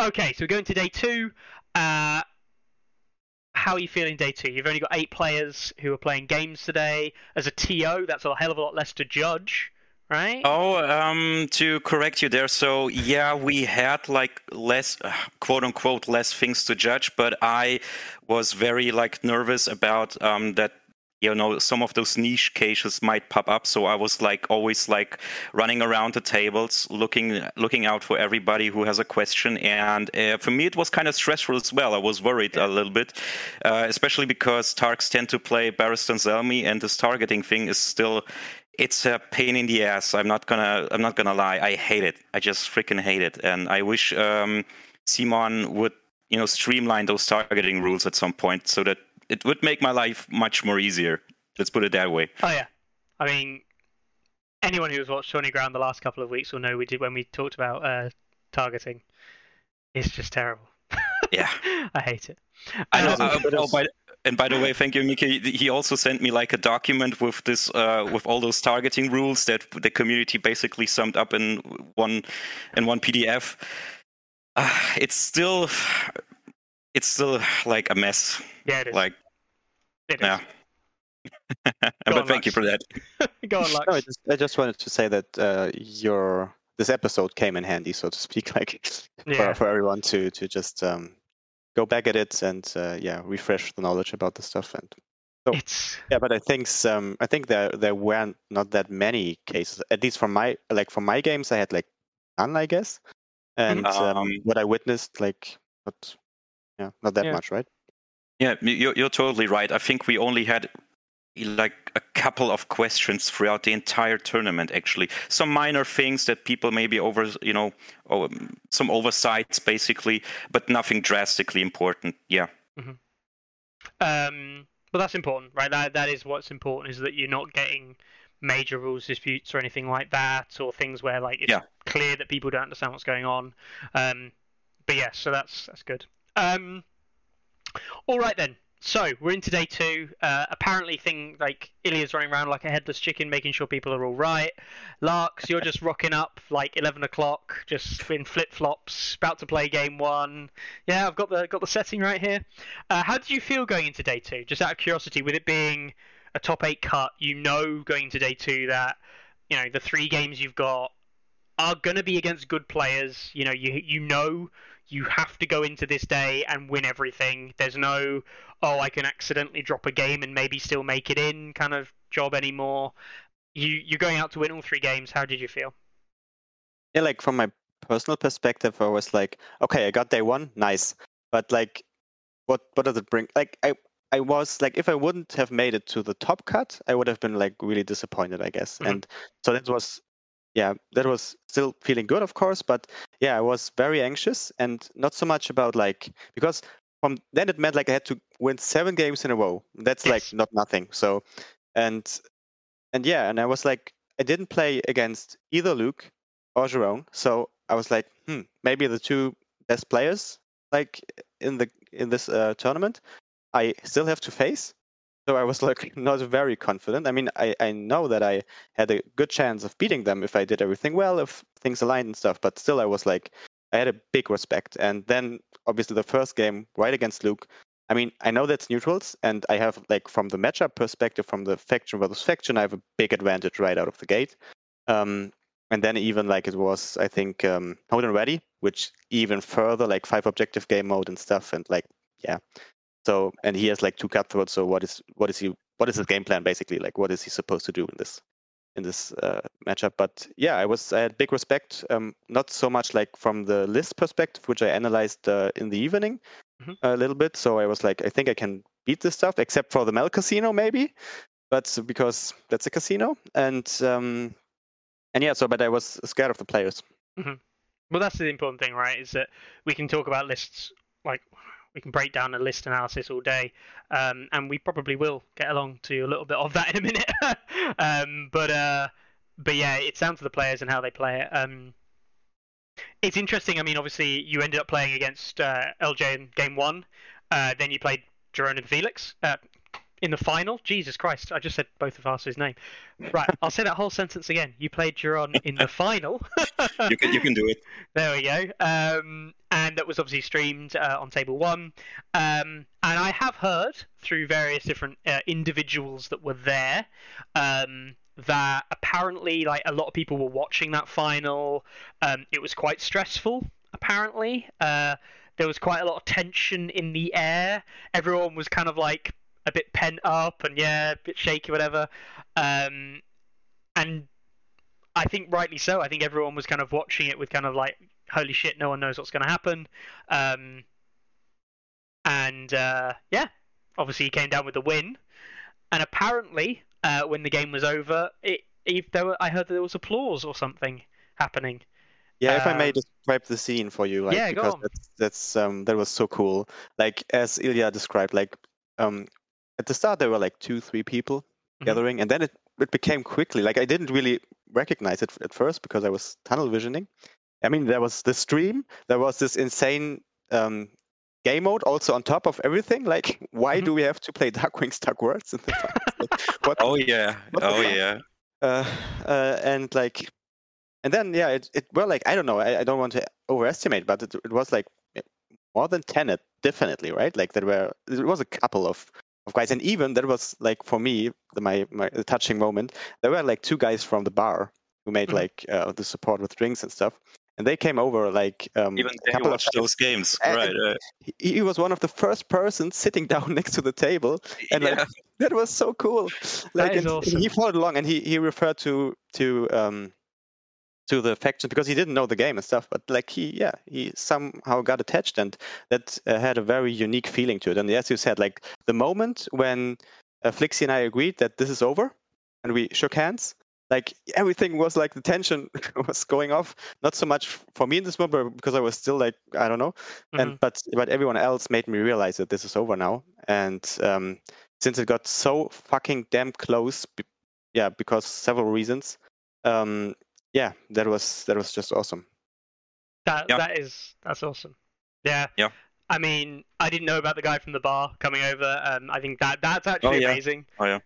okay, so we're going to day two. Uh, how are you feeling day two? You've only got eight players who are playing games today. As a TO, that's a hell of a lot less to judge, right? Oh, um, to correct you there. So yeah, we had like less, uh, quote unquote, less things to judge, but I was very like nervous about um, that you know some of those niche cases might pop up. So i was like always like running around the tables looking looking out for everybody who has a question. And uh, for me it was kind of stressful as well. I was worried a little bit uh, especially because tarks tend to play Barristan Selmy and this targeting thing is still it's a pain in the ass. I'm not gonna i'm not gonna lie. I hate it. I just freaking hate it. And i wish um, CMON would you know streamline those targeting rules at some point so that it would make my life much more easier. Let's put it that way. Oh yeah, I mean, anyone who's watched Tourney Ground the last couple of weeks will know we did when we talked about uh, targeting. It's just terrible. Yeah, I hate it. I know. Um, oh, by, and by the way, thank you, Mickey. He also sent me like a document with this, uh, with all those targeting rules that the community basically summed up in one, in one PDF. Uh, it's still, it's still like a mess. Yeah, it is. Like, it yeah. but on, thank you for that. Go on, Lux. No, I just, I just wanted to say that uh, your this episode came in handy, so to speak, like Yeah. for, for everyone to to just um, go back at it and uh, yeah, refresh the knowledge about the stuff. And So- It's yeah, but I think some, I think there there weren't not that many cases. At least from my like from my games, I had like none, I guess. And um, Um, what I witnessed, like, not yeah, not that Yeah. much, right? Yeah, you're, you're totally right. I think we only had like a couple of questions throughout the entire tournament actually some minor things that people maybe over you know oh, some oversights basically but nothing drastically important yeah um, but that's important, right? That that is what's important is that you're not getting major rules disputes or anything like that, or things where like it's Yeah. clear that people don't understand what's going on. Um, but yeah, so that's that's good. Um, all right then. So we're into day two. Uh, apparently, thing like Ilya's running around like a headless chicken, making sure people are all right. Larks, you're just rocking up like 11 o'clock, just in flip flops, about to play game one. Yeah, I've got the got the setting right here. Uh, how did you feel going into day two? Just out of curiosity, with it being a top eight cut, you know going into day two that you know the three games you've got are going to be against good players. You know, you you know you have to go into this day and win everything. There's no oh I can accidentally drop a game and maybe still make it in kind of job anymore. You you're going out to win all three games. How did you feel? Yeah, like from my personal perspective, I was like, okay, I got day one, nice. But like, what what does it bring? Like, I I was like, if I wouldn't have made it to the top cut, I would have been like really disappointed, I guess. Mhm. And so that was, yeah, that was still feeling good, of course. But yeah, I was very anxious and not so much about like because from then it meant like I had to win seven games in a row. That's like not nothing. So, and and yeah, and I was like, I didn't play against either Luke or Jerome. So I was like, hmm, maybe the two best players like in the in this uh, tournament, I still have to face. So I was like not very confident. I mean, I, I know that I had a good chance of beating them if I did everything well, if things aligned and stuff. But still, I was like, I had a big respect. And then obviously the first game right against Luke. I mean, I know that's neutrals, and I have like from the matchup perspective, from the faction versus faction, I have a big advantage right out of the gate. Um, and then even like it was, I think, um, Hold and Ready, which even further like five objective game mode and stuff, and like yeah. So and he has like two cutthroats. So what is what is he? What is his game plan basically? Like what is he supposed to do in this in this uh, matchup? But yeah, I was I had big respect. Um, not so much like from the list perspective, which I analyzed uh, in the evening Mhm. a little bit. So I was like, I think I can beat this stuff, except for the Mel Casino maybe, but because that's a casino and um, and yeah. So but I was scared of the players. Well, that's the important thing, right? Is that we can talk about lists like we can break down a list analysis all day, um, and we probably will get along to a little bit of that in a minute. um, but uh, but yeah, it's down to the players and how they play it. Um, it's interesting. I mean, obviously, you ended up playing against uh, LJ in game one. Uh, then you played Jerome and Felix uh, in the final. Jesus Christ! I just said both of us' his name. Right, I'll say that whole sentence again. You played Jerome in the final. you can you can do it There we go. Um, and that was obviously streamed uh, on Table One. Um, and I have heard through various different uh, individuals that were there um, that apparently, like a lot of people were watching that final. Um, it was quite stressful. Apparently, uh, there was quite a lot of tension in the air. Everyone was kind of like a bit pent up and yeah, a bit shaky, whatever. Um, and I think rightly so. I think everyone was kind of watching it with kind of like, holy shit, no one knows what's going to happen. Um, and uh, yeah, obviously he came down with the win. And apparently, uh, when the game was over, it, if there were, I heard that there was applause or something happening. Yeah, if I may Um, describe the scene for you, like yeah, go because on. that's that's um that was so cool. Like as Ilya described, like um at the start there were like two, three people Mhm. gathering, and then it it became quickly like I didn't really recognize it at first because I was tunnel visioning. I mean, there was the stream, there was this insane um game mode also on top of everything. Like, why Mhm. do we have to play Dark Wings Dark Words in the? Like, what Oh yeah. What Oh yeah. uh, uh, and like, and then yeah, it, it well, like I don't know, I, I don't want to overestimate, but it, it was like eh, more than ten, it definitely, right? Like there were, there was a couple of of guys, and even there was like for me, the, my my the touching moment. There were like two guys from the bar who made Mhm. like uh, the support with drinks and stuff, and they came over like um, Even a they couple of those games. And- Right. Uh, he, he was one of the first persons sitting down next to the table and like that was so cool. Like is and awesome. he followed along and he, he referred to to um to the faction because he didn't know the game and stuff, but like he yeah he somehow got attached and that uh, had a very unique feeling to it. And as you said, like the moment when uh, Flixie and I agreed that this is over and we shook hands. Like everything was like the tension was going off. Not so much for me in this moment, because I was still like I don't know, and but but everyone else made me realize that this is over now. And um, since it got so fucking damn close, yeah, because several reasons. Um, yeah, that was that was just awesome. That Yeah. that is that's awesome. Yeah. Yeah. I mean, I didn't know about the guy from the bar coming over. Um, I think that that's actually yeah. amazing. Oh, yeah.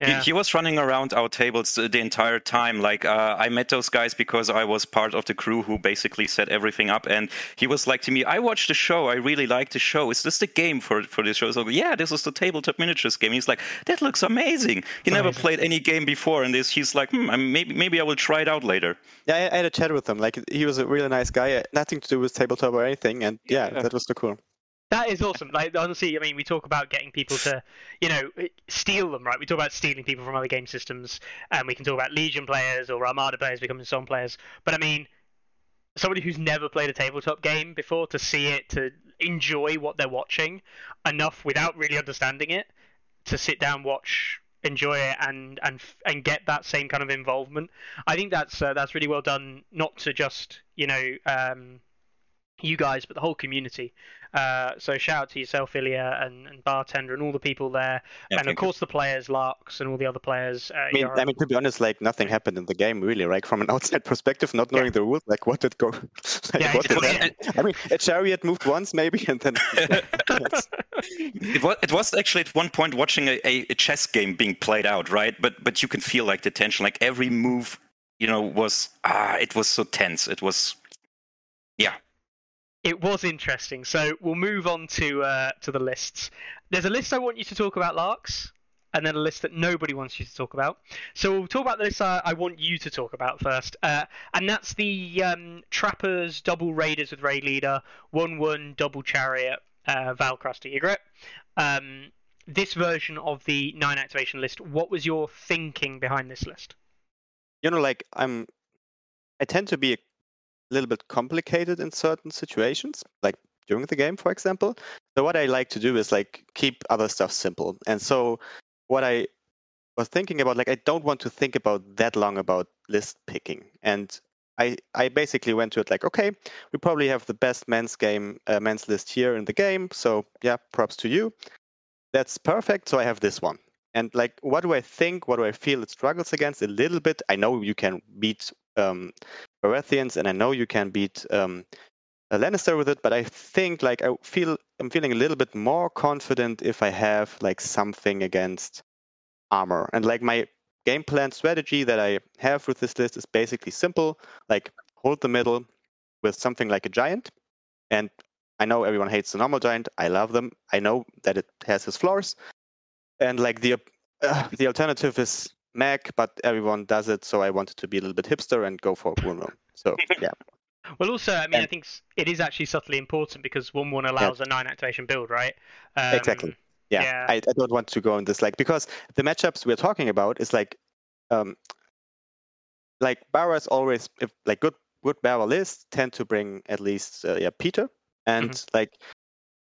Yeah. He, he was running around our tables the the entire time. Like uh, I met those guys because I was part of the crew who basically set everything up. And he was like to me, "I watched the show. I really liked the show. Is this the game for for this show?" So yeah, this is the tabletop miniatures game. He's like, "That looks amazing." He never played any game before, and this he's like, hmm, I- maybe maybe I will try it out later. Yeah, I, I had a chat with him. Like he was a really nice guy. uh, Nothing to do with tabletop or anything. And yeah, Yeah. that was so cool. That is awesome. Like honestly, I mean, we talk about getting people to, you know, steal them, right? We talk about stealing people from other game systems, and we can talk about Legion players or Armada players becoming Song players. But I mean, somebody who's never played a tabletop game before to see it, to enjoy what they're watching enough without really understanding it, to sit down, watch, enjoy it, and and and get that same kind of involvement. I think that's uh, that's really well done. Not to just you know. Um, you guys, but the whole community. Uh, so shout out to yourself, Ilya, and, and bartender, and all the people there, Yeah, and of thank you. course the players, Larks, and all the other players. Uh, I mean, Yara- I mean, to be honest, like nothing happened in the game really. Like from an outside perspective, not knowing the rules, like what did go? like, Yeah, what did exactly. happen? I mean, a chariot moved once maybe, and then it was it was actually at one point watching a, a, a chess game being played out, right? But but you can feel like the tension, like every move, you know, was ah, it was so tense. It was, yeah. It was interesting. So we'll move on to uh, to the lists. There's a list I want you to talk about, Larks, and then a list that nobody wants you to talk about. So we'll talk about the list I, I want you to talk about first, uh, and that's the um, Trappers double Raiders with Raid Leader, Wun Wun double Chariot, uh, Val Craster. You agree? Um, this version of the nine activation list. What was your thinking behind this list? you know, like I'm, I tend to be a little bit complicated in certain situations, like during the game, for example. So what I like to do is like keep other stuff simple. And so what I was thinking about, like I don't want to think about that long about list picking. And I, I basically went to it like, okay, we probably have the best men's game, uh, men's list here in the game. So yeah, props to you. That's perfect. So I have this one. And like, what do I think? What do I feel it struggles against a little bit? I know you can beat um, Baratheons, and I know you can beat um, a Lannister with it, but I think like I feel I'm feeling a little bit more confident if I have like something against armor. And like my game plan strategy that I have with this list is basically simple: like hold the middle with something like a giant, and I know everyone hates the normal giant. I love them. I know that it has its flaws, and like the uh, the alternative is Mag, but everyone does it, so I wanted to be a little bit hipster and go for Bruno. So yeah, Well, also, I mean, I think it is actually subtly important because Wun Wun allows a nine activation build, right? Um, Exactly. yeah, Yeah. I, I don't want to go on this like because the matchups we're talking about is like um like Barras always if like good good Barra lists tend to bring at least uh, yeah Peter and Mm-hmm. like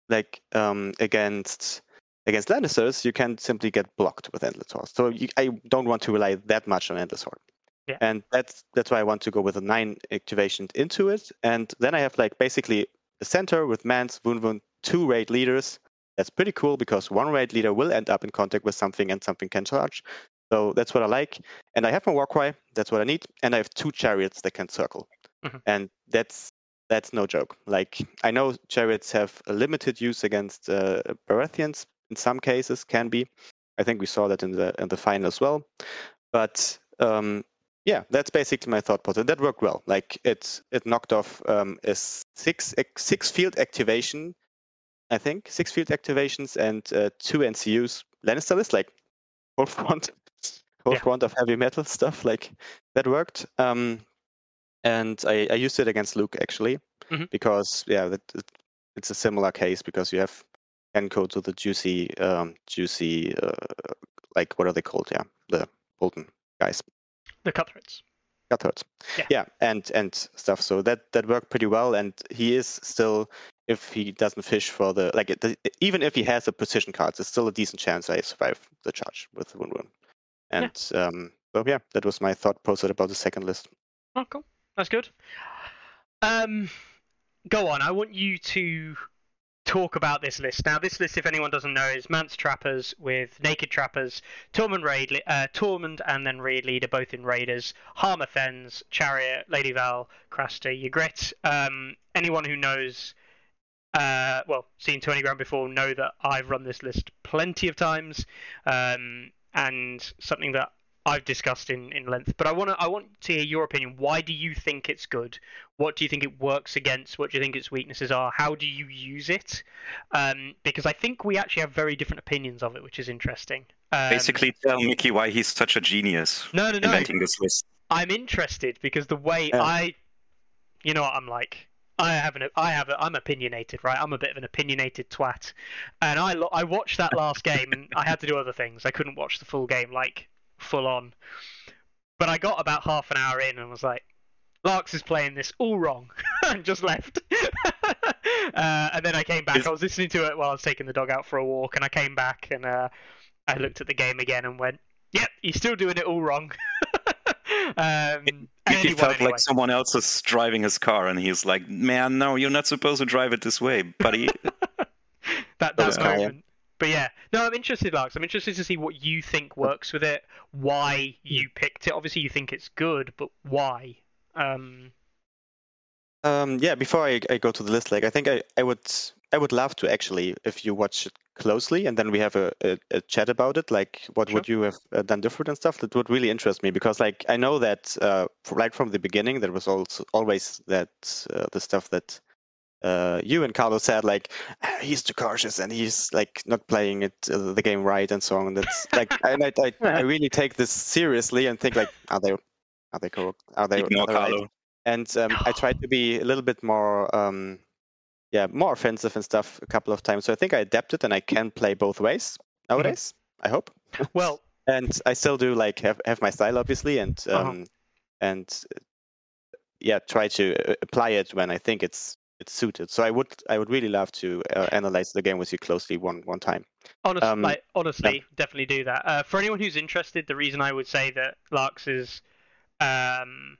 like um against against Lannisters you can simply get blocked with Endless Horde. So you, I don't want to rely that much on Endless Horde. Yeah. And that's that's why I want to go with a nine activation into it. And then I have like basically a center with Mance, Wun Wun, two raid leaders. That's pretty cool because one raid leader will end up in contact with something and something can charge. So that's what I like. And I have my Warcry, that's what I need. And I have two chariots that can circle. Mhm. And that's that's no joke. Like I know chariots have a limited use against uh, Baratheons in some cases, can be. I think we saw that in the in the final as well. But um, yeah, that's basically my thought process. That worked well. Like it it knocked off um, a six six field activation, I think six field activations and uh, two NCUs. Lannister list like whole front, whole Yeah. front of heavy metal stuff. Like that worked. Um, and I, I used it against Luke actually Mhm. because yeah, that, it's a similar case because you have Enco to the juicy um, juicy uh, like what are they called? Yeah, the Bolton guys. The cutthroats. Cutthroats. Yeah. yeah, and and stuff. So that that worked pretty well, and he is still. If he doesn't fish for the like, it, even if he has a position cards, it's still a decent chance I survive the charge with Wun. Yeah. And um, so yeah, that was my thought process about the second list. Oh, cool. That's good. Um, go on. I want you to talk about this list. Now, this list, if anyone doesn't know, is Mance Trappers with Naked Trappers, Tormund Raid, uh, Tormund and then Raid Leader, both in Raiders, Harmer Fens, Chariot, Lady Val, Craster, Ygritte. Um, anyone who knows, uh, well, seen Tourney Ground before, know that I've run this list plenty of times, um, and something that I've discussed in, in length, but I want to I want to hear your opinion. Why do you think it's good? What do you think it works against? What do you think its weaknesses are? How do you use it? Um, because I think we actually have very different opinions of it, which is interesting. Um, Basically, tell Mickey why he's such a genius no, no, no. inventing this list. I'm interested because the way Yeah. I, you know what I'm like. I have an I have a, I'm opinionated, right? I'm a bit of an opinionated twat, and I lo- I watched that last game and I had to do other things. I couldn't watch the full game like full on, but I got about half an hour in and was like, Larks is playing this all wrong, and just left. uh, and then I came back. Is- I was listening to it while I was taking the dog out for a walk, and I came back and uh, I looked at the game again and went, "Yep, you're still doing it all wrong." um, then Mickey he felt anyway. like someone else is driving his car, and he's like, "Man, no, you're not supposed to drive it this way, buddy." that that yeah. moment. But yeah, no, I'm interested, Larks. I'm interested to see what you think works with it, why you picked it. Obviously, you think it's good, but why? Um, Um, yeah, before I, I go to the list, like I think I, I would I would love to actually if you watch it closely and then we have a, a, a chat about it. Like, what would you have uh, done different and stuff? That would really interest me because like I know that uh, right from the beginning there was also always that uh, the stuff that uh, you and Carlos said like "Ah, he's too cautious and he's like not playing it uh, the game right and so on. And that's like and I, I I really take this seriously and think like are they are they correct? Are they, Ignore are they right? And um, I tried to be a little bit more, um, yeah, more offensive and stuff a couple of times. So I think I adapted, and I can play both ways nowadays. I hope. well, And I still do like have have my style, obviously, and um, Uh-huh. and uh, yeah, try to uh, apply it when I think it's it's suited. So I would I would really love to uh, analyze the game with you closely one one time. Honest, Um, like, honestly, definitely do that. Uh, for anyone who's interested, the reason I would say that Larks is um,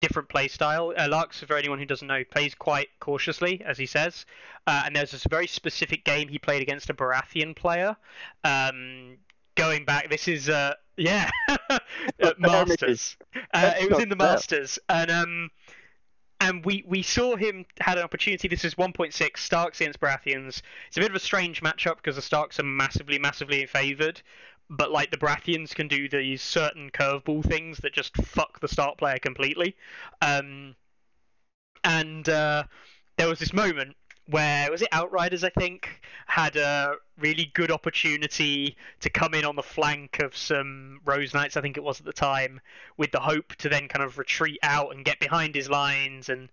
different play style. Uh, Larks, for anyone who doesn't know, plays quite cautiously, as he says. Uh, and there's this very specific game he played against a Baratheon player. Um, going back, this is uh, yeah, Masters. Uh, it was in the Masters, and um, and we, we saw him had an opportunity. This is 1.6 Starks against Baratheons. It's a bit of a strange matchup because the Starks are massively, massively favoured, but like the Baratheons can do these certain curveball things that just fuck the Stark player completely. Um, and uh, there was this moment where was it Outriders? I think had a really good opportunity to come in on the flank of some Rose Knights. I think it was at the time, with the hope to then kind of retreat out and get behind his lines, and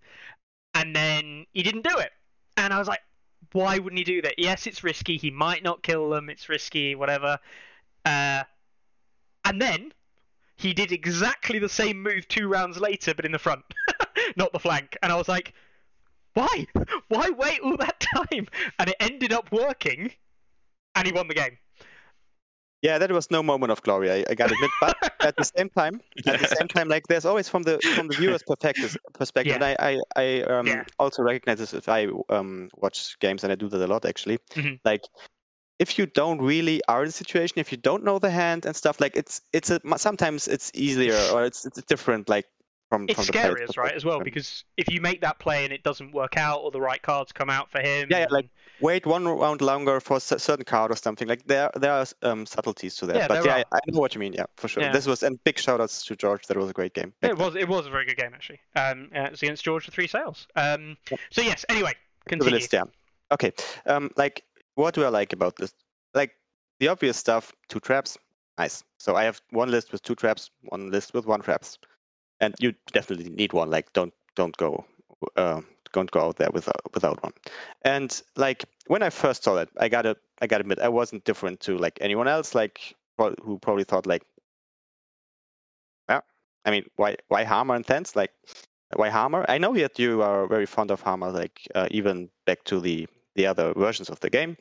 and then he didn't do it. And I was like, why wouldn't he do that? Yes, it's risky. He might not kill them. It's risky, whatever. Uh, and then he did exactly the same move two rounds later, but in the front, not the flank. And I was like, why? Why wait all that time? And it ended up working, and he won the game. Yeah, that was no moment of glory. I, I gotta admit, but at the same time, at the same time, like there's always from the from the viewer's perspective, perspective, Yeah. and I I, I um, Yeah. also recognize this if I um watch games and I do that a lot actually. Mhm. Like if you don't really are in the situation, if you don't know the hand and stuff, like it's it's a sometimes it's easier or it's it's different like from It's from the player's right, as well, because if you make that play and it doesn't work out, or the right cards come out for him, Yeah, yeah, like wait one round longer for a certain card or something. Like there there are um, subtleties to that. Yeah, but yeah, are. I, know what you mean. Yeah, for sure. Yeah. This was and big shout outs to George. That was a great game. Yeah, it was it was a very good game actually. Um, uh, it was against George for three sales. Um, so yes. Anyway, the continue. list, yeah. Okay. Um, like, what do I like about this? Like, the obvious stuff, two traps, nice. So I have one list with two traps, one list with one traps, and you definitely need one. Like, don't don't go, uh, don't go out there without without one. And like when I first saw it, I gotta I gotta admit I wasn't different to like anyone else. Like who probably thought like, yeah, I mean, why why Hammer and Thens? Like, why Hammer? I know that you are very fond of Hammer, like uh, even back to the the other versions of the game,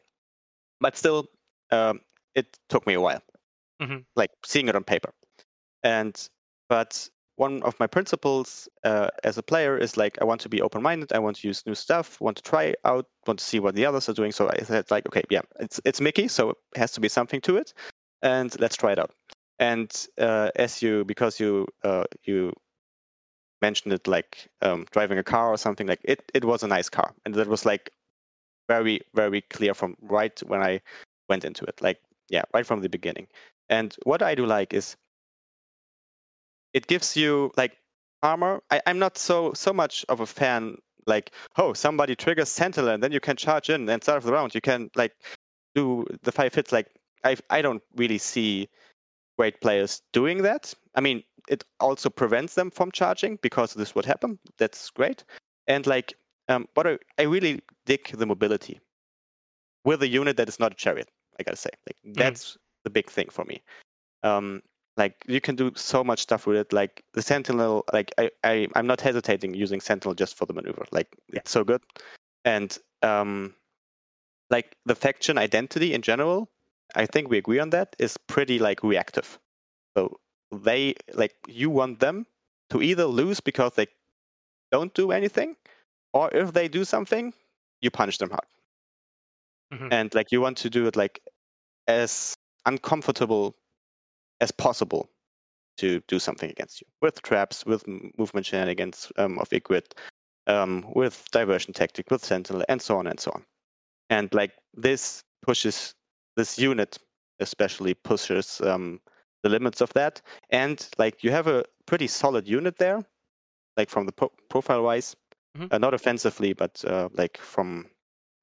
but still, um, it took me a while, Mhm. like seeing it on paper. And but one of my principles uh, as a player is like I want to be open-minded. I want to use new stuff. Want to try out. Want to see what the others are doing. So I said like, okay, yeah, it's it's Mickey, so it has to be something to it, and let's try it out. And uh, as you because you uh, you mentioned it like um, driving a car or something like it it was a nice car and that was like very very clear from right when i went into it like yeah right from the beginning and what i do like is it gives you like armor. I, i'm not so so much of a fan like oh somebody triggers sentinel and then you can charge in and start the round. You can like do the five hits like i i don't really see great players doing that. I mean it also prevents them from charging because this would happen that's great. And like um, but I, I really dig the mobility. With a unit that is not a chariot. I gotta say, like that's the big thing for me. Um, like you can do so much stuff with it. Like the Sentinel, like I, I I'm not hesitating using Sentinel just for the maneuver. Like it's so good, and um, like the faction identity in general, I think we agree on that is pretty like reactive. So they like you want them to either lose because they don't do anything or if they do something you punish them hard Mhm. and like you want to do it like as uncomfortable as possible to do something against you. With traps with movement shenanigans um, of Ygritte, um, with diversion tactic with sentinel and so on and so on. And like this pushes this unit especially pushes um, the limits of that. And like you have a pretty solid unit there like from the pro- profile wise. Mhm. uh, not offensively but uh, like from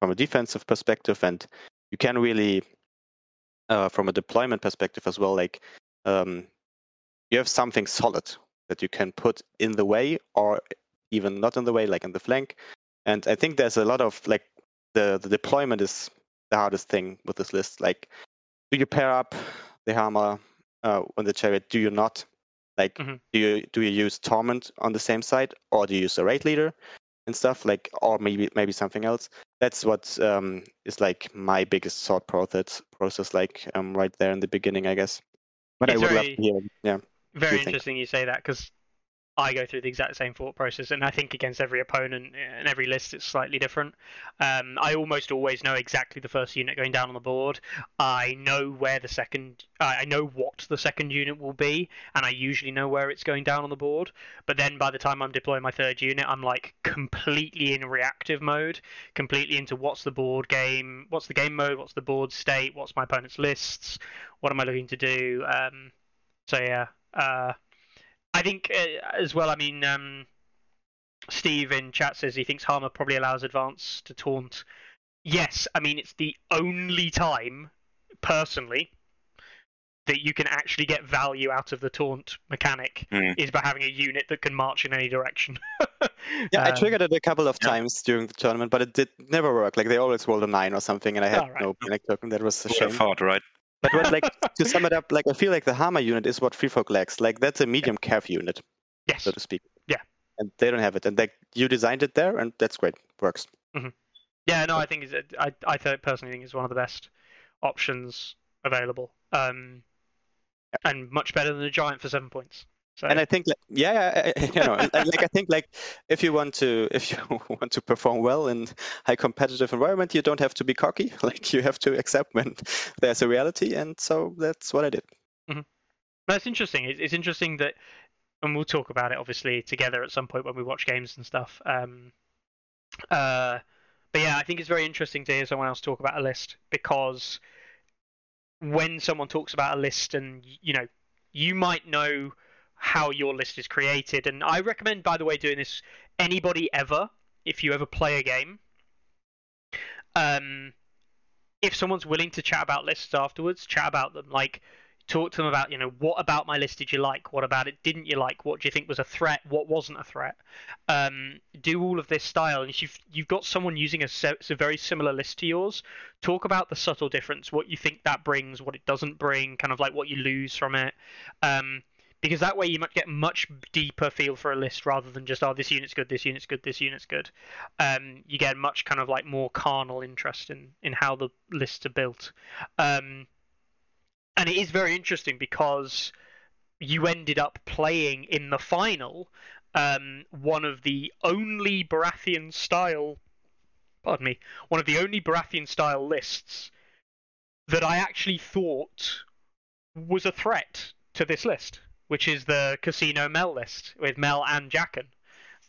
from a defensive perspective. And you can really uh, from a deployment perspective as well like um, you have something solid that you can put in the way or even not in the way like in the flank. And i think there's a lot of like the the deployment is the hardest thing with this list. Like do you pair up the hammer uh, on the chariot? Do you not? Like Mhm. do you do you use Tormund on the same side or do you use a raid leader and stuff like or maybe maybe something else? That's what um, is like my biggest thought process process like um, right there in the beginning i guess but i would love very- to hear yeah Very interesting you say that because I go through the exact same thought process, and I think against every opponent and every list it's slightly different. Um, I almost always know exactly the first unit going down on the board. I know where the second, I know what the second unit will be, and I usually know where it's going down on the board. But then by the time I'm deploying my third unit, I'm like completely in reactive mode, completely into what's the board game, what's the game mode, what's the board state, what's my opponent's lists, what am I looking to do. Um, so yeah, uh, I think uh, as well. I mean, um, Steve in chat says he thinks Harmer probably allows advance to taunt. Yes, I mean it's the only time, personally, that you can actually get value out of the taunt mechanic Mm. is by having a unit that can march in any direction. Yeah, I Um, triggered it a couple of yeah. times during the tournament, but it did never work. Like they always rolled a nine or something, and I had Alright. no panic token. That was a Who would have shame. thought, right? But what, like to sum it up, like I feel like the Hama unit is what Free Folk lacks. Like that's a medium calf unit, Yes. so to speak. Yeah. And they don't have it, and like you designed it there, and that's great. Works. Yeah, no, I think it's, I I personally think it's one of the best options available, um, and much better than a giant for seven points. So And I think, like, yeah, I- you know, like I think, like if you want to, if you want to perform well in high competitive environment, you don't have to be cocky. Like you have to accept when there's a reality, and so that's what I did. No, it's interesting. It's, it's interesting that, and we'll talk about it obviously together at some point when we watch games and stuff. Um, uh, but yeah, I think it's very interesting to hear someone else talk about a list because when someone talks about a list, and you know, you might know how your list is created, and I recommend, by the way, doing this anybody ever if you ever play a game. Um, if someone's willing to chat about lists afterwards, chat about them. Like, talk to them about you know what about my list did you like? What about it didn't you like? What do you think was a threat? What wasn't a threat? Um, do all of this style. And if you've, you've got someone using a, se- a very similar list to yours talk about the subtle difference what you think that brings what it doesn't bring kind of like what you lose from it. Um, because that way you might get much deeper feel for a list rather than just oh this unit's good this unit's good this unit's good. Um, you get much kind of like more carnal interest in in how the lists are built. Um, and it is very interesting because you ended up playing in the final um, one of the only Baratheon style, pardon me, one of the only Baratheon style lists that I actually thought was a threat to this list, which is the Casino Mel list with Mel and Jaqen.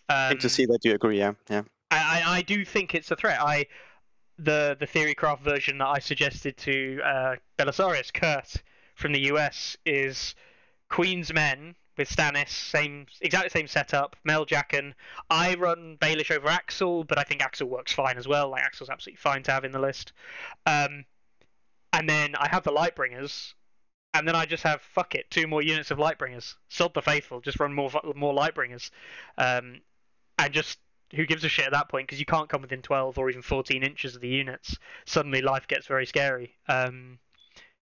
Um, Good to see that you agree. Yeah, yeah. I, I I do think it's a threat. I the the Theorycraft version that I suggested to uh, Belisarius Kurt from the US is Queen's Men with Stannis, same exactly same setup. Mel Jaqen. I run Baelish over Axell, but I think Axell works fine as well. Like Axell's absolutely fine to have in the list. Um, and then I have the Lightbringers, and then I just have fuck it, two more units of Lightbringers. Sod the faithful, just run more more Lightbringers, um, and just who gives a shit at that point because you can't come within 12 or even 14 inches of the units. Suddenly life gets very scary. Um,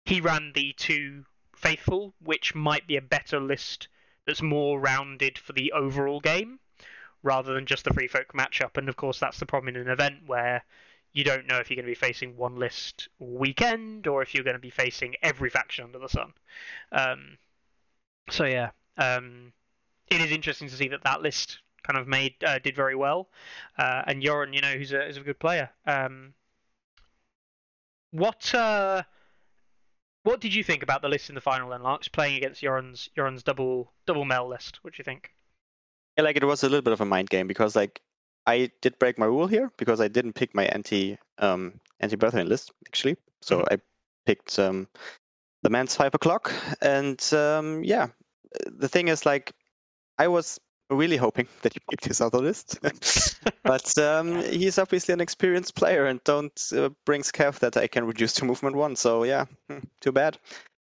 he ran the two faithful, which might be a better list that's more rounded for the overall game rather than just the free folk matchup. And of course, that's the problem in an event where you don't know if you're going to be facing one list weekend or if you're going to be facing every faction under the sun. Um, so yeah, um, it is interesting to see that that list kind of made uh, did very well, uh, and Joran, you know, who's a, a good player. Um, what uh, what did you think about the list in the final then, Larks, playing against Joran's Joran's double double Mel list? What do you think? Yeah, like it was a little bit of a mind game because like I did break my rule here because I didn't pick my anti um anti Baratheon list actually. So I picked um the man's five o'clock and um yeah the thing is like I was really hoping that you picked his other list. but um he's obviously an experienced player and don't uh, bring scav that I can reduce to movement one. So yeah, hmm, too bad.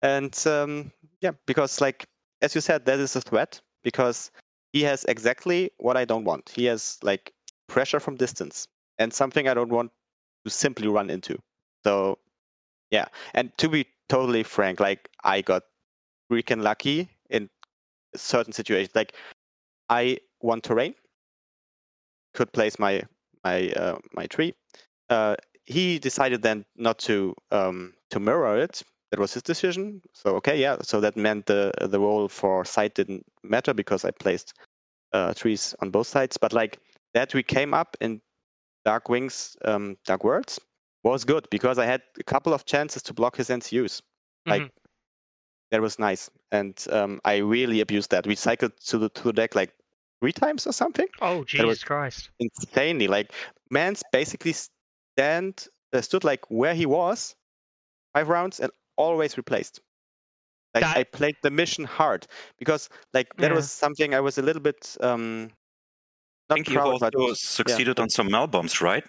And um yeah, because like as you said, that is a threat because he has exactly what I don't want. He has like pressure from distance and something I don't want to simply run into. So yeah, and to be totally frank, like I got freaking lucky in certain situations. Like I won terrain, could place my my uh, my tree. Uh, he decided then not to um, to mirror it. That was his decision. So okay, yeah. So that meant the the role for site didn't matter because I placed uh, trees on both sides. But like that, we came up in Dark Wings, um, Dark Worlds was good because I had a couple of chances to block his NCUs. Like Mhm. that was nice, and um, I really abused that. We cycled to the to the deck like three times or something Oh Jesus was- Christ! insanely. Like Mance basically stand uh, stood like where he was, five rounds, and always replaced. Like That- I played the mission hard because like that Yeah. was something I was a little bit um I think you also but succeeded on some Mal bombs, right?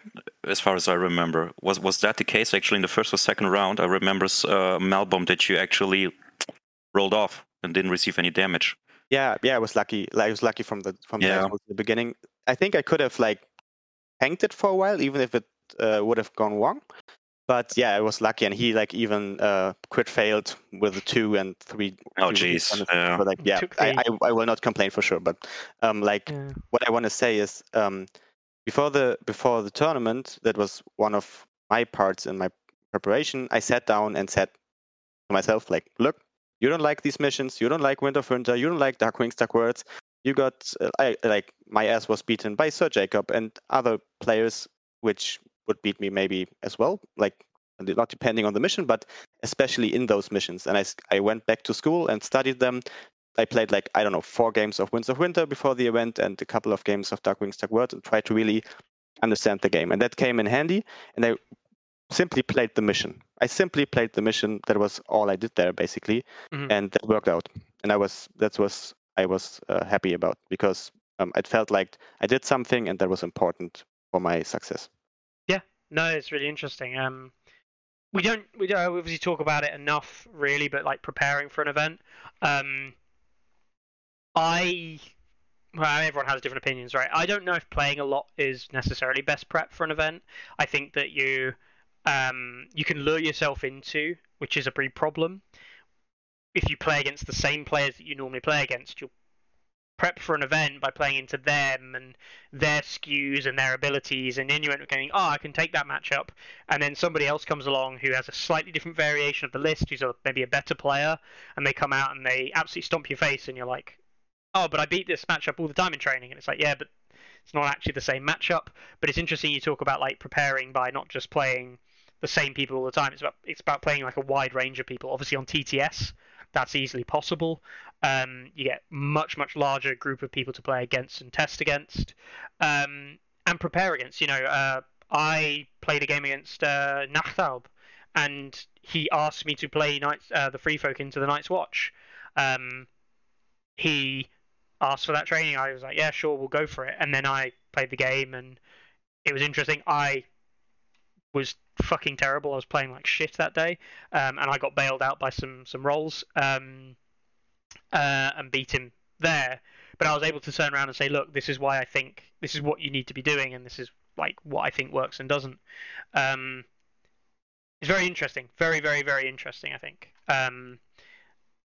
As far as I remember, was was that the case actually in the first or second round? I remember uh, Mal bomb that you actually rolled off and didn't receive any damage. Yeah, yeah, I was lucky. I was lucky from the from Yeah. the, the beginning. I think I could have like tanked it for a while, even if it uh, would have gone wrong. But yeah, I was lucky, and he like even uh, crit failed with a two and three. Oh, three jeez. kind of- Yeah. but, like yeah, I, I I will not complain for sure. But um, like Yeah. what I want to say is um, before the before the tournament, that was one of my parts in my preparation. I sat down and said to myself, like, look, you don't like these missions, you don't like Wind of Winter, you don't like Dark Wings, Dark Worlds. You got uh, I like my ass was beaten by Sir Jacob and other players, which would beat me maybe as well. Like not depending on the mission, but especially in those missions. And I, I went back to school and studied them. I played like I don't know four games of Winds of Winter before the event and a couple of games of Dark Wings Dark World and tried to really understand the game. And that came in handy. And I simply played the mission. I simply played the mission. That was all I did there basically, Mhm. and that worked out. And I was that was I was uh, happy about because um, it felt like I did something and that was important for my success. No, it's really interesting. Um, we don't we don't obviously talk about it enough, really, but like preparing for an event. Um, I well, everyone has different opinions, right? I don't know if playing a lot is necessarily best prep for an event. I think that you um, you can lure yourself into, which is a big problem. If you play against the same players that you normally play against, you'll prep for an event by playing into them and their skews and their abilities, and then you end up going, oh, I can take that matchup, and then somebody else comes along who has a slightly different variation of the list, who's a, maybe a better player, and they come out and they absolutely stomp your face, and you're like, oh, but I beat this matchup all the time in training, and it's like, yeah, but it's not actually the same matchup. But it's interesting you talk about like preparing by not just playing the same people all the time. It's about it's about playing like a wide range of people. Obviously on TTS, that's easily possible. Um, you get much much larger group of people to play against and test against, um, and prepare against. You know, uh, I played a game against uh, Nachtalb, and he asked me to play Knights, uh, the Free Folk into the Night's Watch. Um, he asked for that training. I was like, yeah, sure, we'll go for it. And then I played the game, and it was interesting. I was fucking terrible. I was playing like shit that day, um, and I got bailed out by some some rolls um, uh, and beat him there. But I was able to turn around and say, look, this is why I think this is what you need to be doing, and this is like what I think works and doesn't. Um, it's very interesting, very, very, very interesting. I think, um,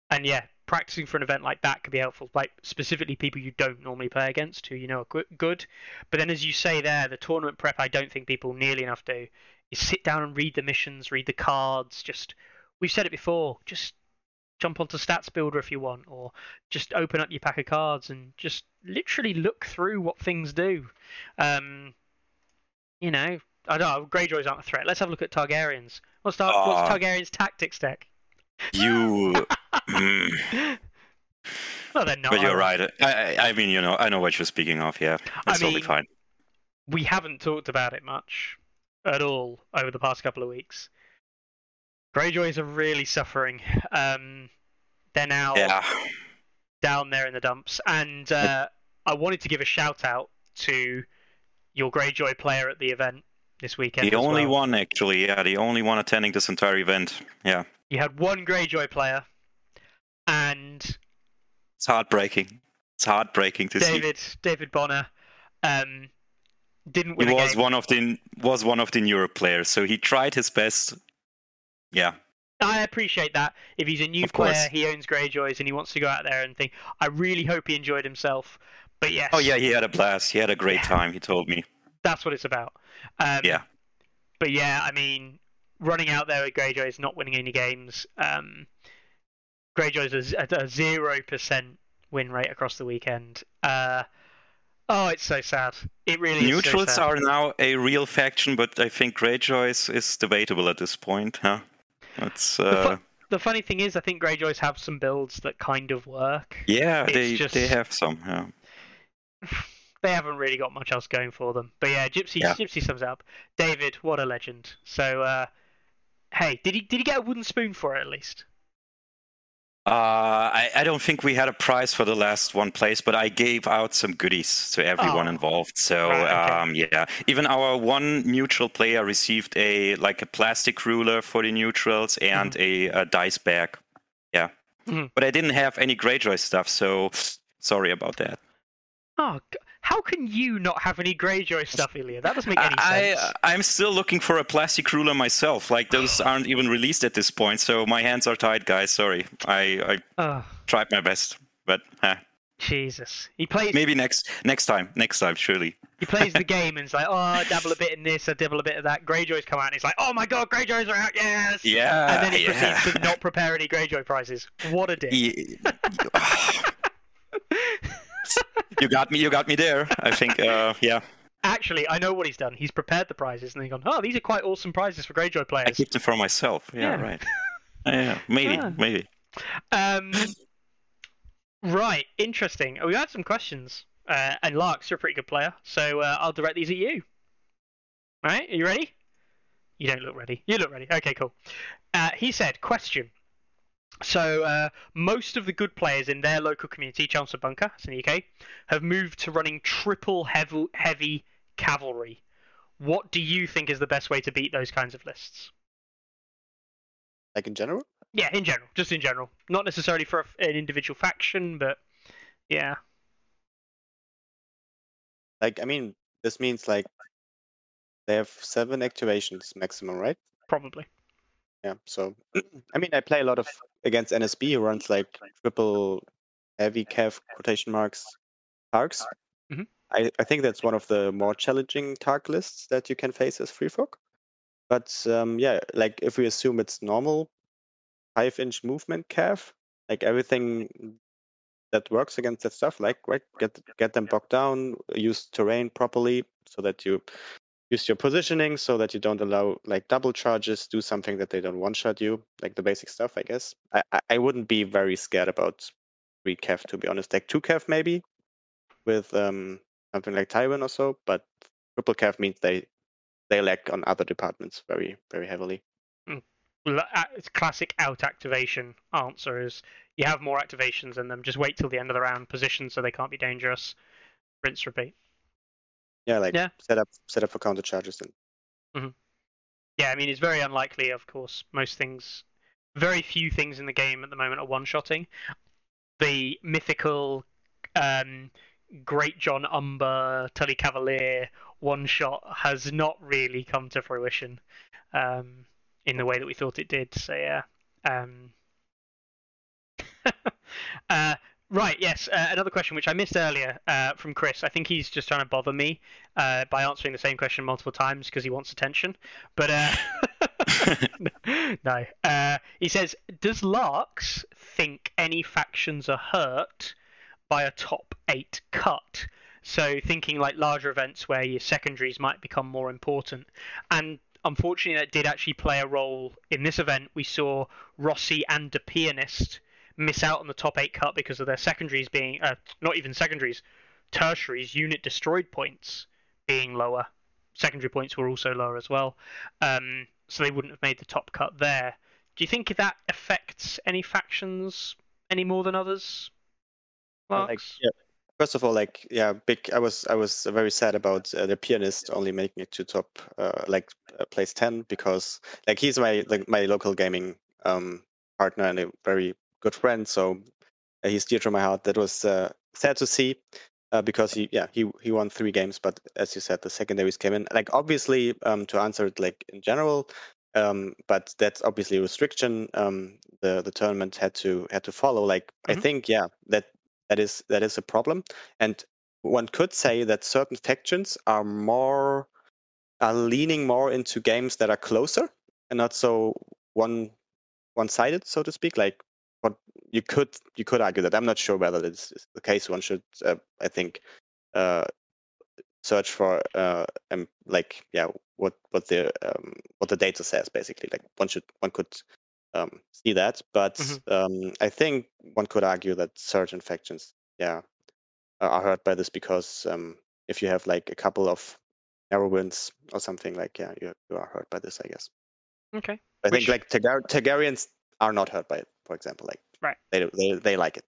and yeah, practicing for an event like that could be helpful. Like specifically people you don't normally play against, who you know are good- good. But then, as you say there, the tournament prep, I don't think people nearly enough do. Is sit down and read the missions, read the cards. Just we've said it before. Just jump onto Stats Builder if you want, or just open up your pack of cards and just literally look through what things do. Um, you know, I don't know. Greyjoys aren't a threat. Let's have a look at Targaryens. What's, Tar- Ah. what's Targaryen's tactics deck? You. Mm, well, they're not. but you're right. I, I, I mean, you know, I know what you're speaking of. Yeah, that's totally mean, fine. we haven't talked about it much at all over the past couple of weeks. Greyjoys are really suffering. Um, they're now Yeah. down there in the dumps, and uh, I wanted to give a shout out to your Greyjoy player at the event this weekend. The only well. one, actually. Yeah, the only one attending this entire event. Yeah, You had one Greyjoy player, and it's heartbreaking. It's heartbreaking to see. David David Bonner um, didn't He win a was game. one of the was one of the newer players, so he tried his best. Yeah, I appreciate that. If he's a new Of course. player, he owns Greyjoys, and he wants to go out there and think. I really hope he enjoyed himself. But yes, Oh yeah, he had a blast. He had a great Yeah. time. He told me. that's what it's about. Um, Yeah. But yeah, I mean, running out there with Greyjoys, not winning any games. Um, Greyjoys is at a zero percent win rate across the weekend. Uh, oh, it's so sad. It really Neutrals is so are now a real faction, but I think Greyjoys is debatable at this point. Huh? That's uh, The funny thing is, I think Greyjoys have some builds that kind of work. yeah, it's they just- they have some. Yeah. they haven't really got much else going for them. But yeah, Gypsy Yeah. Gypsy sums up. David, what a legend. So uh, hey, did he did he get a wooden spoon for it at least? Uh, I, I don't think we had a prize for the last one place, but I gave out some goodies to everyone Oh. involved. So Right, okay. um, yeah, even our one neutral player received a like a plastic ruler for the neutrals and Mm-hmm. a, a dice bag. Yeah, Mhm. but I didn't have any Greyjoy stuff, so sorry about that. Oh, how can you not have any Greyjoy stuff, Ilya? That doesn't make any I, sense. I I'm still looking for a plastic ruler myself. Like those aren't even released at this point, so my hands are tied, guys. Sorry. I I oh, tried my best, but eh, Jesus. He plays maybe next next time. Next time, surely. he plays the game and it's like, oh, I dabble a bit in this, I dabble a bit of that. Greyjoys come out and he's like, oh my god, Greyjoys are out, yes! Yeah. and then he yeah. proceeds to not prepare any Greyjoy prizes. What a dick. Ye- you got me. You got me there. I think. Uh, yeah. Actually, I know what he's done. He's prepared the prizes and then gone, oh, these are quite awesome prizes for Greyjoy players. I keep them for myself. Yeah. Yeah. Right. Yeah. Maybe. Ah. Maybe. Um, right, interesting. We had some questions. Uh, and Larks, you're a pretty good player, so uh, I'll direct these at you. All right, are you ready? You don't look ready. You look ready. Okay, cool. Uh, he said, question. So, uh, most of the good players in their local community, Chelmsford Bunker, in the UK, have moved to running triple heavy, heavy cavalry. What do you think is the best way to beat those kinds of lists? Like in general? Yeah, in general, just in general, not necessarily for a, an individual faction, but yeah. Like I mean, this means like they have seven activations maximum, right? Probably. Yeah. So I mean, I play a lot of against NSB who runs like triple heavy cav quotation marks targs. Mhm. I, I think that's one of the more challenging targ lists that you can face as free folk. But um, yeah, like if we assume it's normal five inch movement cav, like everything that works against that stuff, like right, get get them bogged down, use terrain properly so that you use your positioning so that you don't allow like double charges, do something that they don't one shot you, like the basic stuff, I guess. I, I, wouldn't be very scared about three Kev to be honest. Like two Kev maybe with um something like Tywin or so, but triple Kev means they they lack on other departments very, very heavily. L- uh, it's classic out activation answer is you have more activations in them. Just wait till the end of the round, position so they can't be dangerous. Rinse, repeat. Yeah, like Yeah. set up set up for counter charges and Yeah, I mean it's very unlikely. Of course, most things, very few things in the game at the moment are one-shotting. The mythical, um, Greatjon Umber Tully Cavalier one-shot has not really come to fruition, um, in the way that we thought it did. So yeah. Um, uh, right. Yes. Uh, another question which I missed earlier uh, from Chris. I think he's just trying to bother me uh, by answering the same question multiple times because he wants attention. But uh, no. Uh, he says, "Does Larks think any factions are hurt by a top eight cut?" So thinking like larger events where your secondaries might become more important, and unfortunately that did actually play a role in this event. We saw Rossi and the Pianist miss out on the top eight cut because of their secondaries being uh, not even secondaries, tertiaries unit destroyed points being lower. Secondary points were also lower as well, um, so they wouldn't have made the top cut there. Do you think that affects any factions any more than others? Well, like, yeah. First of all, like yeah, big. I was I was very sad about uh, the pianist only making it to top uh, like uh, place ten because like he's my like my local gaming um partner and a very good friend. So uh, he's dear to my heart. That was uh, sad to see uh, because he yeah he he won three games, but as you said, the secondaries came in. Like obviously, um, to answer it like in general, um, but that's obviously a restriction. Um, the the tournament had to had to follow. Like I Mhm. think yeah that that is that is a problem, and one could say that certain factions are more are leaning more into games that are closer and not so one one sided, so to speak. Like what you could you could argue that I'm not sure whether this is the case. One should uh, I think uh, search for uh, um, like yeah what what the um, what the data says basically. Like one should one could um, see that, but Mhm. um, I think one could argue that certain infections, yeah are- hurt by this because um, if you have like a couple of narrow wins or something like yeah you, you are hurt by this I guess. Okay. I Which- think like Targar- Targaryens are not hurt by it, for example. Like Right. they they they like it.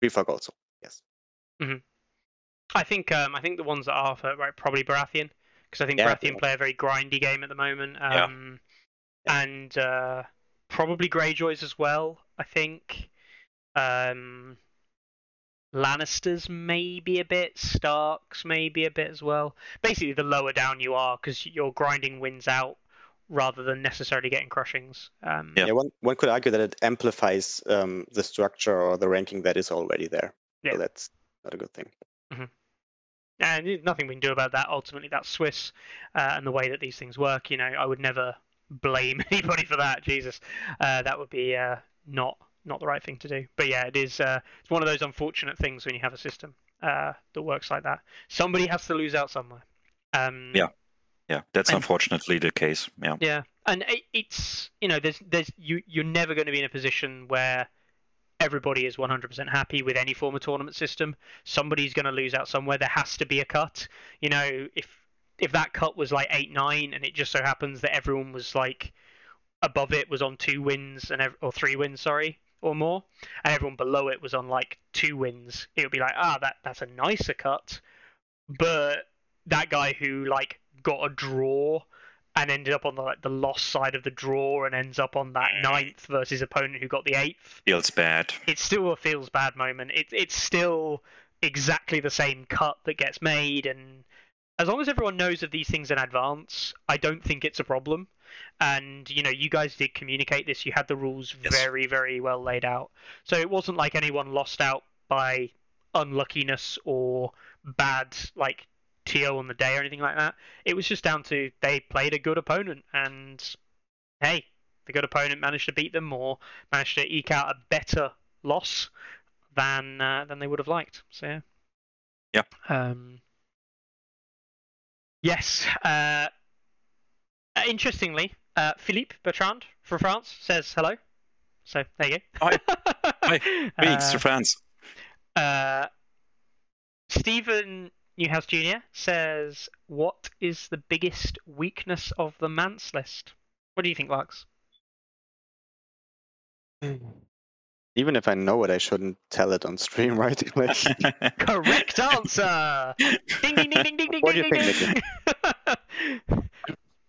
Prefer folk also. Yes. I think um, I think the ones that are hurt, right, probably Baratheon, because I think Yeah, Baratheon yeah. play a very grindy game at the moment, Yeah. um, and uh, probably Greyjoys as well. I think Um, Lannisters maybe a bit, Starks maybe a bit as well. Basically, the lower down you are, because you're grinding wins out rather than necessarily getting crushings. Um, Yeah. Yeah, one one could argue that it amplifies um, the structure or the ranking that is already there. Yeah. So that's not a good thing. and nothing we can do about that. Ultimately, that's Swiss uh, and the way that these things work. You know, I would never blame anybody for that. Jesus, uh, that would be uh, not not the right thing to do. But yeah, it is. Uh, it's one of those unfortunate things when you have a system uh, that works like that. Somebody has to lose out somewhere. Um, Yeah. Yeah, that's And- unfortunately the case. Yeah. Yeah, and it, it's you know there's there's you you're never going to be in a position where everybody is 100% happy with any form of tournament system. Somebody's going to lose out somewhere. There has to be a cut. You know, if if that cut was like eight nine, and it just so happens that everyone was like above it was on two wins and ev- or three wins, sorry, or more, and everyone below it was on like two wins, it would be like ah that that's a nicer cut, but that guy who like got a draw and ended up on the like the lost side of the draw and ends up on that ninth versus opponent who got the eighth. Feels bad. It's still a feels bad moment. It, it's still exactly the same cut that gets made, and as long as everyone knows of these things in advance, I don't think it's a problem. And you know, you guys did communicate this. You had the rules Yes. very, very well laid out, so it wasn't like anyone lost out by unluckiness or bad like TO on the day or anything like that. It was just down to they played a good opponent, and hey, the good opponent managed to beat them or managed to eke out a better loss than uh, than they would have liked. So yeah. Yeah. Um. Yes. Uh, uh, interestingly, uh, Philippe Bertrand from France says hello. So there you go. Hi. Hi. Thanks Uh, to France. uh, Stephen Newhouse Jr. says, "What is the biggest weakness of the Mance list?" What do you think, Lux? Even if I know it, I shouldn't tell it on stream, right? Like, Correct answer. ding ding ding ding ding ding What do you ding think, ding.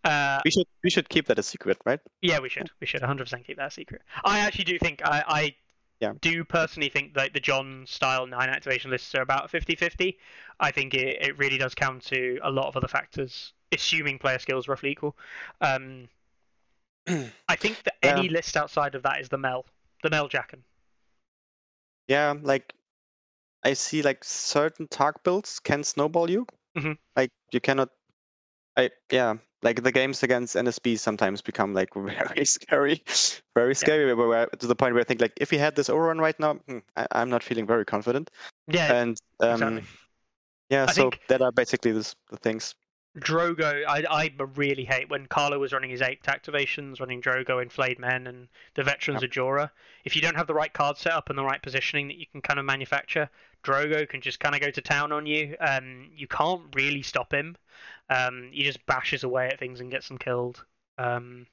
uh, we should we should keep that a secret, right? yeah, we should. We should 100% keep that a secret. I actually do think I, I Yeah. do personally think that the Jon style nine activation lists are about 50-50. I think it, it really does count to a lot of other factors, assuming player skills roughly equal. Um, I think that any list outside of that is the Mel, the Mel Jaqen. Yeah, like I see like certain targ builds can snowball you. Mhm. Like you cannot. I yeah, like the games against NSB sometimes become like very scary, very scary. Where, where to the point where I think like if he had this overrun right now, hmm, I, I'm not feeling very confident. Yeah, And um, exactly. yeah, I so think- that are basically this, the things. Drogo, I, I really hate when Carlo was running his aped activations, running Drogo in Flayed Men and the Veterans Ajora. If you don't have the right card setup and the right positioning that you can kind of manufacture, Drogo can just kind of go to town on you. Um, you can't really stop him. Um, he just bashes away at things and gets them killed. Um,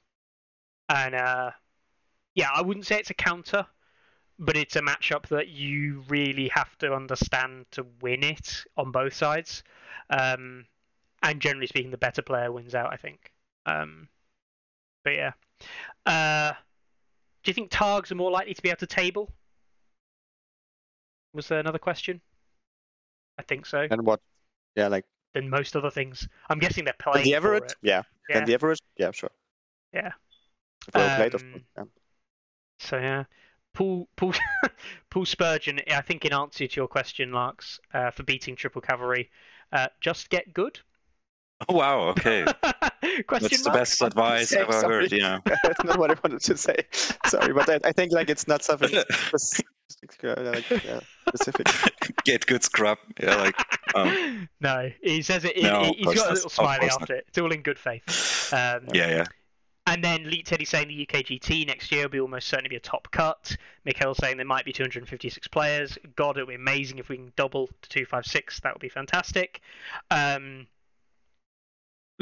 and uh, yeah, I wouldn't say it's a counter, but it's a matchup that you really have to understand to win it on both sides. Um, and generally speaking, the better player wins out. I think. Um, but yeah, uh, do you think Targs are more likely to be able to table? Was there another question? I think so. And what? Yeah, like Than most other things. I'm guessing they're and playing the average. Yeah. Yeah. and the average. Yeah, sure. Yeah. Well played, of Um, course. Yeah. So yeah, Paul Paul Paul Spurgeon. I think in answer to your question, Larks, uh, for beating Triple Cavalry, uh, just get good. Oh wow, okay. question That's the best advice I've ever heard, yeah. That's not what I wanted to say. Sorry, but I, I think like it's not something spec- uh, like, yeah, specific. Get good scrub. Yeah, like um, no, he says it. No, he, has got a little smiley course not. after it. It's all in good faith. Um, yeah, yeah. And then Leet Teddy saying the UKGT next year will be almost certainly be a top cut. Mikhail saying there might be 256 players. God, it would be amazing if we can double to 256. That would be fantastic. Um,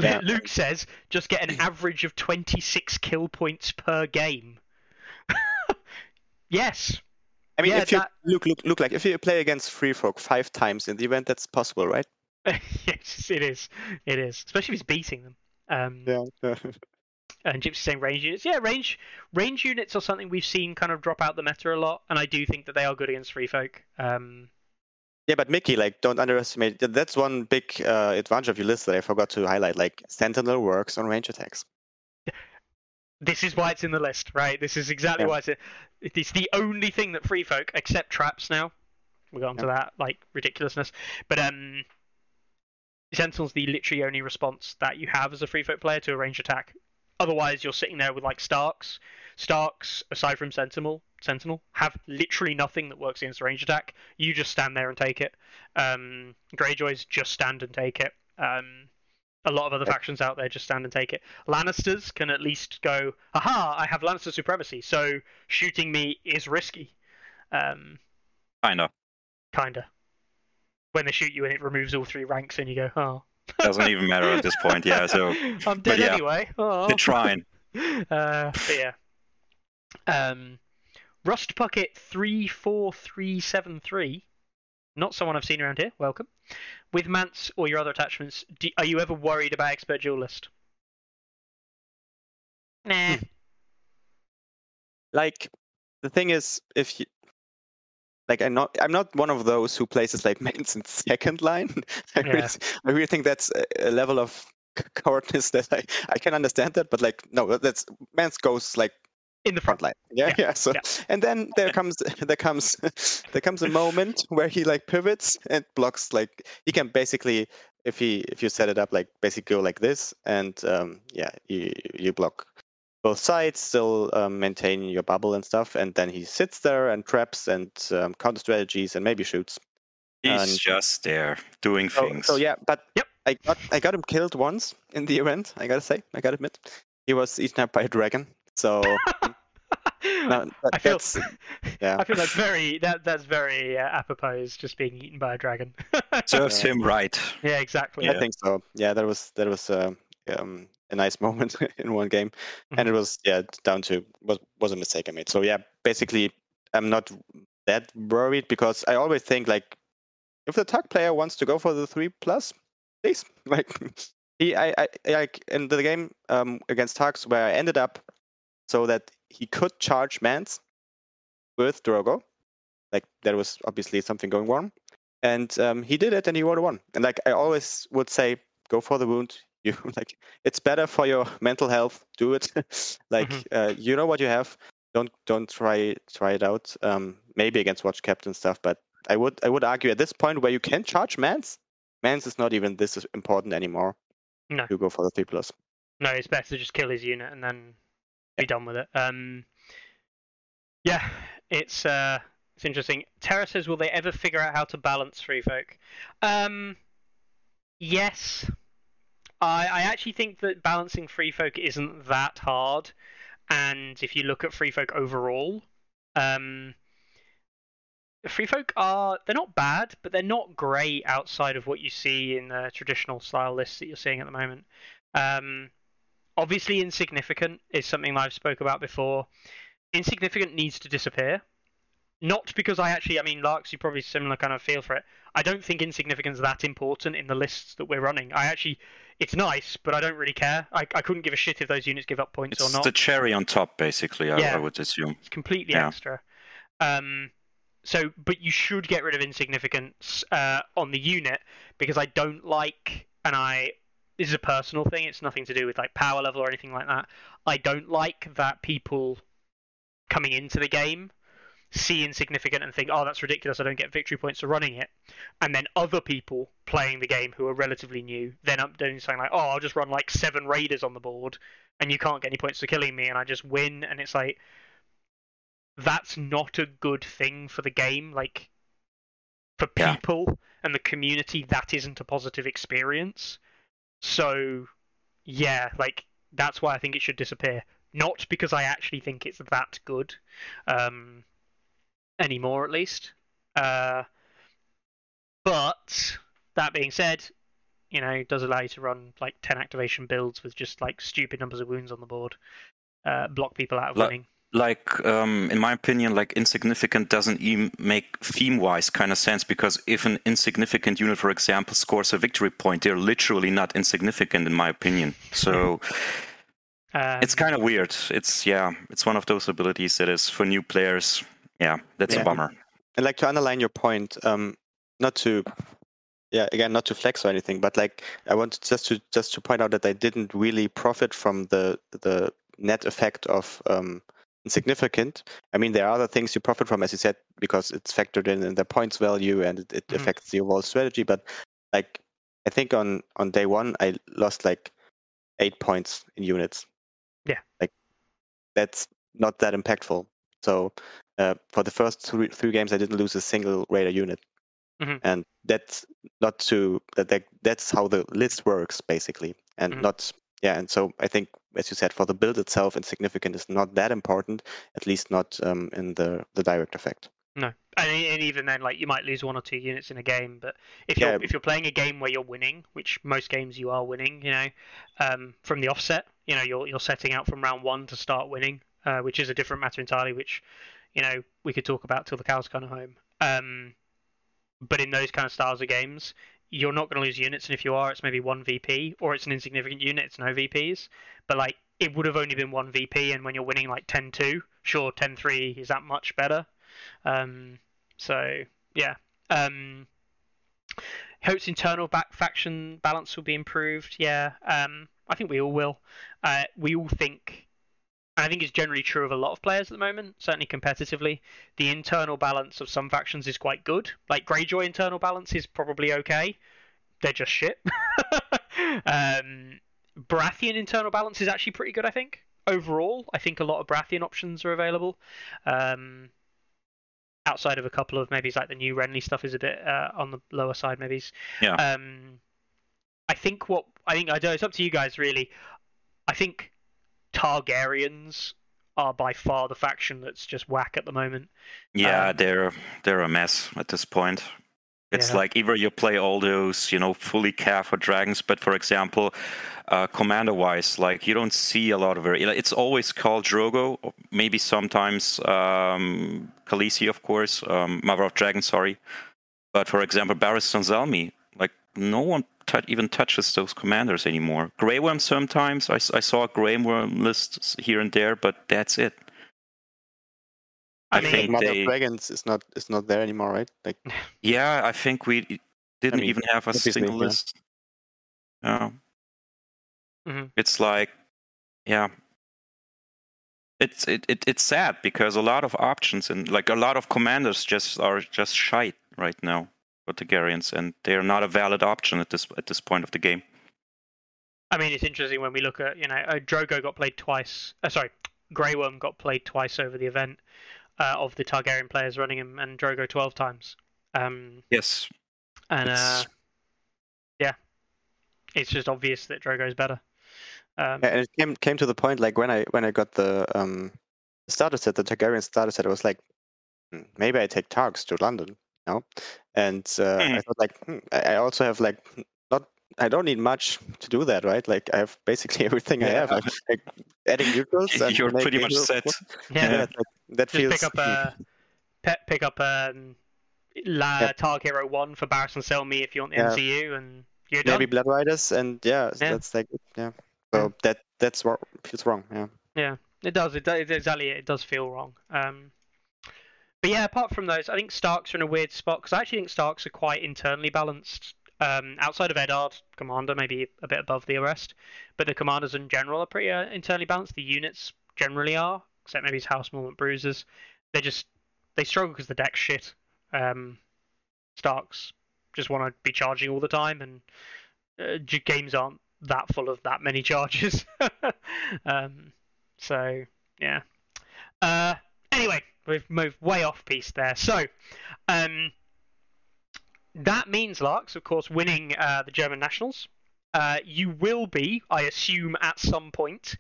Yeah. Luke says just get an average of 26 kill points per game. yes. I mean, Yeah, if you that- look, look, look, like if you play against Free Folk five times in the event, that's possible, right? yes, it is. It is. Especially if he's beating them. Um, Yeah. and Gypsy saying range units. Yeah, range range units are something we've seen kind of drop out the meta a lot, and I do think that they are good against free folk. Um, Yeah, but Mickey, like, don't underestimate. that- That's one big uh, advantage of your list that I forgot to highlight. Like, Sentinel works on range attacks. this is why it's in the list, right? This is exactly Yeah. why it's. In, it's the only thing that free folk, except traps now. We'll go on to that, like ridiculousness. But um, Sentinel's the literally only response that you have as a free folk player to a range attack. Otherwise, you're sitting there with like Starks. Starks, aside from Sentinel, Sentinel have literally nothing that works against a range attack. You just stand there and take it. Um, Greyjoys just stand and take it. Um, a lot of other factions out there just stand and take it. Lannisters can at least go, aha, I have Lannister supremacy, so shooting me is risky. Um, Kinda. kinda. When they shoot you and it removes all three ranks, and you go, oh. Doesn't even matter at this point. Yeah. So I'm dead yeah. anyway. Oh. they're trying. Uh, but yeah. Um, Rust Bucket three four three seven three. Not someone I've seen around here. Welcome. With Mance or your other attachments, do, are you ever worried about expert duelist? Nah. Like, the thing is, if you. Like I'm not, I'm not one of those who places like Mance in second line. I, really, I really think that's a, level of c- cowardness that I, I can understand that, but like no, that's Mance goes like In the front. front line. Yeah, Yeah, yeah. So yeah. and then there comes there comes there comes a moment where he like pivots and blocks like he can basically if he if you set it up like basically go like this and um yeah you you block both sides still um, maintain your bubble and stuff and then he sits there and traps and um, counter strategies and maybe shoots He's And- just there doing so, things. so yeah but Yep. I got I got him killed once in the event I gotta say I gotta admit he was eaten up by a dragon so no, that- I feel, that's yeah. I feel that's very that that's very uh, apropos, just being eaten by a dragon. Serves Yeah. him right. yeah, exactly. Yeah. I think so. Yeah, that was that was uh, um, a nice moment in one game, and it was yeah down to was was a mistake I made. So yeah, basically I'm not that worried because I always think like if the tug player wants to go for the three plus, please like he I, I like in the game um, against tugs where I ended up so that he could charge Mance with Drogo. Like there was obviously something going wrong, and um, he did it, and he would have won. And like I always would say, go for the wound. You like it's better for your mental health. Do it. like Mhm. uh, you know what you have. Don't don't try try it out. Um, maybe against watch captain stuff, but I would I would argue at this point where you can charge Mance, Mance is not even this important anymore. No. You go for the three plus. No, it's better to just kill his unit and then be done with it. Um, yeah, it's uh, it's interesting. Terra says, "Will they ever figure out how to balance free folk?" Um, yes, I I actually think that balancing free folk isn't that hard, and if you look at free folk overall, um. Free folk are they're not bad, but they're not great outside of what you see in the traditional style lists that you're seeing at the moment. Um, obviously insignificant is something I've spoke about before. Insignificant needs to disappear. Not because I actually, I mean, Larks, you probably similar kind of feel for it. I don't think insignificance is that important in the lists that we're running. I actually, it's nice, but I don't really care. I, I couldn't give a shit if those units give up points It's or not. It's the cherry on top, basically. I, Yeah. I would assume. It's completely Yeah. extra. Um, so, but you should get rid of insignificance uh, on the unit because I don't like, and I this is a personal thing. It's nothing to do with like power level or anything like that. I don't like that people coming into the game see insignificant and think, "Oh, that's ridiculous. I don't get victory points for running it," and then other people playing the game who are relatively new then up doing something like, "Oh, I'll just run like seven raiders on the board, and you can't get any points for killing me, and I just win," and it's like that's not a good thing for the game. Like for Yeah. people and the community, that isn't a positive experience. So yeah, like that's why I think it should disappear. Not because I actually think it's that good, um, anymore at least. Uh, but that being said, you know, does allow you to run like ten activation builds with just like stupid numbers of wounds on the board, uh, block people out of Like- winning. like um, in my opinion like insignificant doesn't even make theme wise kind of sense because if an insignificant unit for example scores a victory point they're literally not insignificant in my opinion so Um, It's kind of weird. It's yeah, it's one of those abilities that is for new players. Yeah, that's Yeah. a bummer. And like to underline your point, um, not to, yeah, again, not to flex or anything, but like I want just to just to point out that I didn't really profit from the the net effect of um, insignificant. I mean, there are other things you profit from, as you said, because it's factored in in the points value and it, it Mhm. affects the overall strategy. But like, I think on on day one, I lost like eight points in units. Yeah. like that's not that impactful. So uh, for the first three, three games, I didn't lose a single raider unit, Mhm. and that's not to that, that that's how the list works basically, and Mhm. not yeah. And so I think, as you said, for the build itself, insignificant is not that important, at least not um, in the the direct effect. No, and, and even then, like you might lose one or two units in a game, but if you're if you're playing a game where you're winning, which most games you are winning, you know, um, from the offset, you know, you're you're setting out from round one to start winning, uh, which is a different matter entirely, which you know we could talk about till the cows come home. Um, but in those kind of styles of games, you're not going to lose units, and if you are, it's maybe one VP or it's an insignificant unit, it's no VPs. But like it would have only been one VP, and when you're winning like 10-2, sure, 10-3 is that much better. Um, so yeah. Um, hopes internal back faction balance will be improved. Yeah. Um, I think we all will. Uh, we all think, I think it's generally true of a lot of players at the moment, certainly competitively. The internal balance of some factions is quite good. Like Greyjoy internal balance is probably okay. They're just shit. um, Baratheon internal balance is actually pretty good. I think overall, I think a lot of Baratheon options are available. Um, outside of a couple of maybe like the new Renly stuff is a bit uh, on the lower side, maybe. Yeah. Um, I think what I think I know it's up to you guys really. I think Targaryens are by far the faction that's just whack at the moment. Yeah, Um, they're they're a mess at this point. It's Yeah. like either you play all those, you know, fully care for dragons, but for example, uh, commander-wise, like you don't see a lot of it. It's always called Drogo, or maybe sometimes um, Khaleesi, of course, um, Mother of Dragons, sorry. But for example, Barristan Selmy, like no one even touches those commanders anymore. Grey Worm sometimes, I saw a Grey Worm list here and there, but that's it. I, I mean, think Mother they- Dragons is not is not there anymore, right? Like Yeah, I think we didn't mean, even have a single yeah. list. Yeah. Mhm. It's like, yeah. It's it, it it's sad because a lot of options and like a lot of commanders just are just shite right now for Targaryens, and they are not a valid option at this at this point of the game. I mean, it's interesting when we look at you know uh, Drogo got played twice. Uh, sorry, Grey Worm got played twice over the event uh, of the Targaryen players running him, and Drogo twelve times. Um, Yes, and uh, yeah, it's just obvious that Drogo's better. Um, Yeah, and it came came to the point like when I when I got the um starter set, the Targaryen starter set, I was like, "Hmm, maybe I take Targs to London, you know? And uh, I Hmm. thought like hmm, I I also have like not I don't need much to do that, right? Like I have basically everything I Yeah. have. Like, like adding neutrals and you're pretty much neutrals set. yeah, Yeah, that, that just feels pick up a pe- pick up a La Yep. Targ Hero One for Barristan Selmy if you want the Yeah. NCU, and you're done. maybe Blood Riders and yeah, Yeah. that's like yeah. So that that's what feels wrong. Yeah. Yeah, it does. It does exactly. It does feel wrong. Um, but yeah, apart from those, I think Starks are in a weird spot because I actually think Starks are quite internally balanced. Um, outside of Eddard, Commander maybe a bit above the arrest, but the commanders in general are pretty uh, internally balanced. The units generally are, except maybe his House Mormont Bruisers. They just they struggle because the deck's shit. Um, Starks just want to be charging all the time, and uh, games aren't that full of that many charges. um, so yeah. Uh, anyway, we've moved way off piece there. So, um, that means Larks, of course, winning uh, the German nationals. Uh, you will be, I assume, at some point,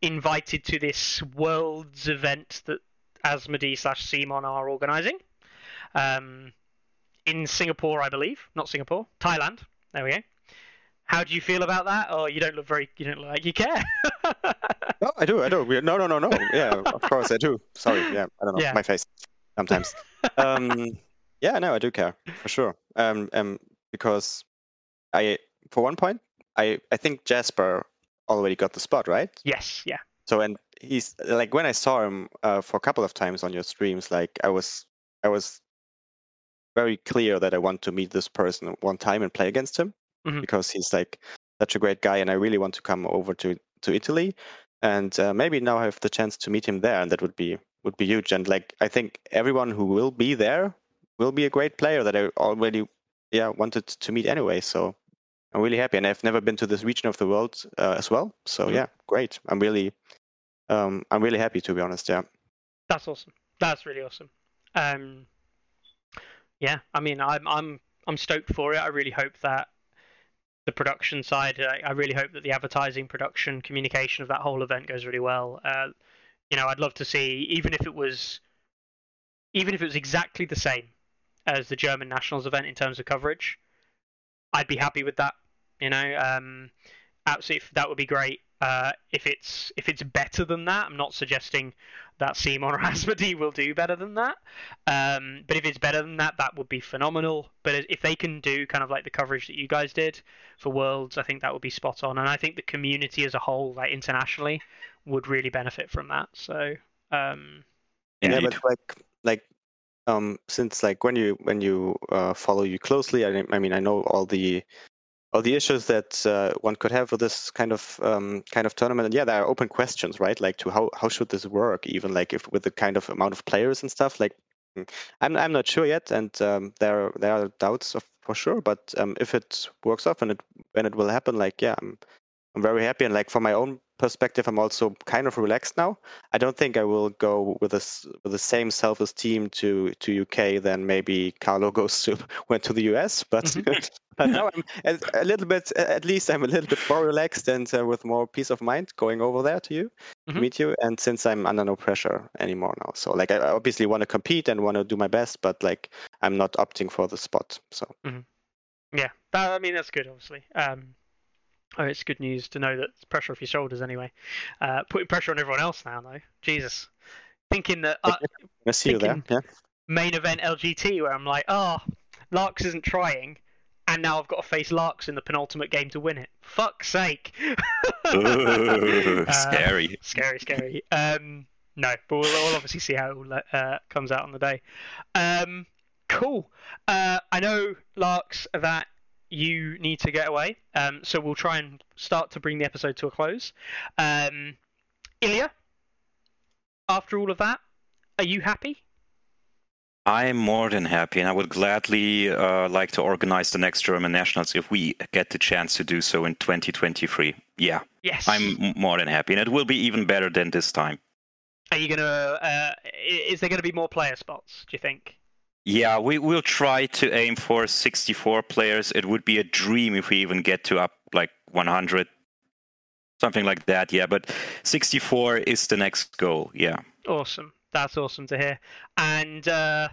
invited to this world's event that Asmodee slash CMON are organising. Um, in Singapore, I believe. Not Singapore, Thailand. There we go. How do you feel about that? Oh, you don't look very. You don't look like you care. No, I do, I do. No, no, no, no. Yeah, of course I do. Sorry, yeah, I don't know, Yeah. my face sometimes. um, yeah, no, I do care for sure. Um, um, because I, for one point, I, I think Jasper already got the spot, right? Yes, yeah. So and he's like when I saw him uh, for a couple of times on your streams, like I was I was very clear that I want to meet this person one time and play against him Mhm. because he's like such a great guy, and I really want to come over to to Italy, and uh, maybe now I have the chance to meet him there, and that would be would be huge. And like I think everyone who will be there will be a great player that I already yeah wanted to meet anyway. So I'm really happy, and I've never been to this region of the world uh, as well. So Mhm. yeah, great. I'm really um, I'm really happy to be honest. Yeah. That's awesome. That's really awesome. Um, yeah, I mean, I'm I'm I'm stoked for it. I really hope that the production side, I, I really hope that the advertising, production, communication of that whole event goes really well. Uh, you know, I'd love to see, even if it was, even if it was exactly the same as the German Nationals event in terms of coverage, I'd be happy with that. You know, um, absolutely, that would be great. Uh, if it's if it's better than that, I'm not suggesting that CMON or Asmodee will do better than that. Um, but if it's better than that, that would be phenomenal. But if they can do kind of like the coverage that you guys did for Worlds, I think that would be spot on. And I think the community as a whole, like internationally, would really benefit from that. So um, Yeah, but like like um since like when you when you uh, follow you closely, I, I mean I know all the all the issues that uh, one could have with this kind of um, kind of tournament. And yeah, there are open questions, right? Like to how how should this work? Even like if with the kind of amount of players and stuff. Like mm, I'm I'm not sure yet, and um, there there are doubts of, for sure. But um, if it works off and it when it will happen, like yeah, I'm I'm very happy. And like for my own perspective, I'm also kind of relaxed now. I don't think I will go with this with the same self-esteem to to UK than maybe Carlo goes to went to the US. But but now I'm a, a little bit. At least I'm a little bit more relaxed and uh, with more peace of mind going over there to you, Mhm. meet you. And since I'm under no pressure anymore now, so like I obviously want to compete and want to do my best, but like I'm not opting for the spot. So yeah, that, I mean that's good, obviously. Um, oh, it's good news to know that pressure off your shoulders anyway. Uh, putting pressure on everyone else now, though. Jesus, thinking that uh, I see you there. Yeah. main event LGT where I'm like, oh, Larks isn't trying, and now I've got to face Larks in the penultimate game to win it. Fuck's sake. Ooh, Uh, scary. scary, scary. Um, no, but we'll, we'll obviously see how it all, uh, comes out on the day. Um, cool. Uh, I know, Larks, that you need to get away, um, so we'll try and start to bring the episode to a close. Um, Ilya, after all of that, are you happy? I'm more than happy, and I would gladly uh, like to organize the next German nationals if we get the chance to do so in 2023. Yeah, Yes. I'm more than happy, and it will be even better than this time. Are you gonna? Uh, is there gonna be more player spots? Do you think? Yeah, we will try to aim for 64 players. It would be a dream if we even get to up like 100, something like that. Yeah, but 64 is the next goal. Yeah. Awesome. That's awesome to hear. And uh,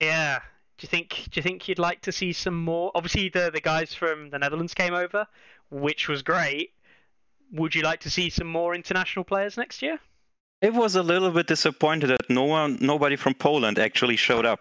yeah, do you think? Do you think you'd like to see some more? Obviously, the the guys from the Netherlands came over, which was great. Would you like to see some more international players next year? It was a little bit disappointed that no one, nobody from Poland actually showed up.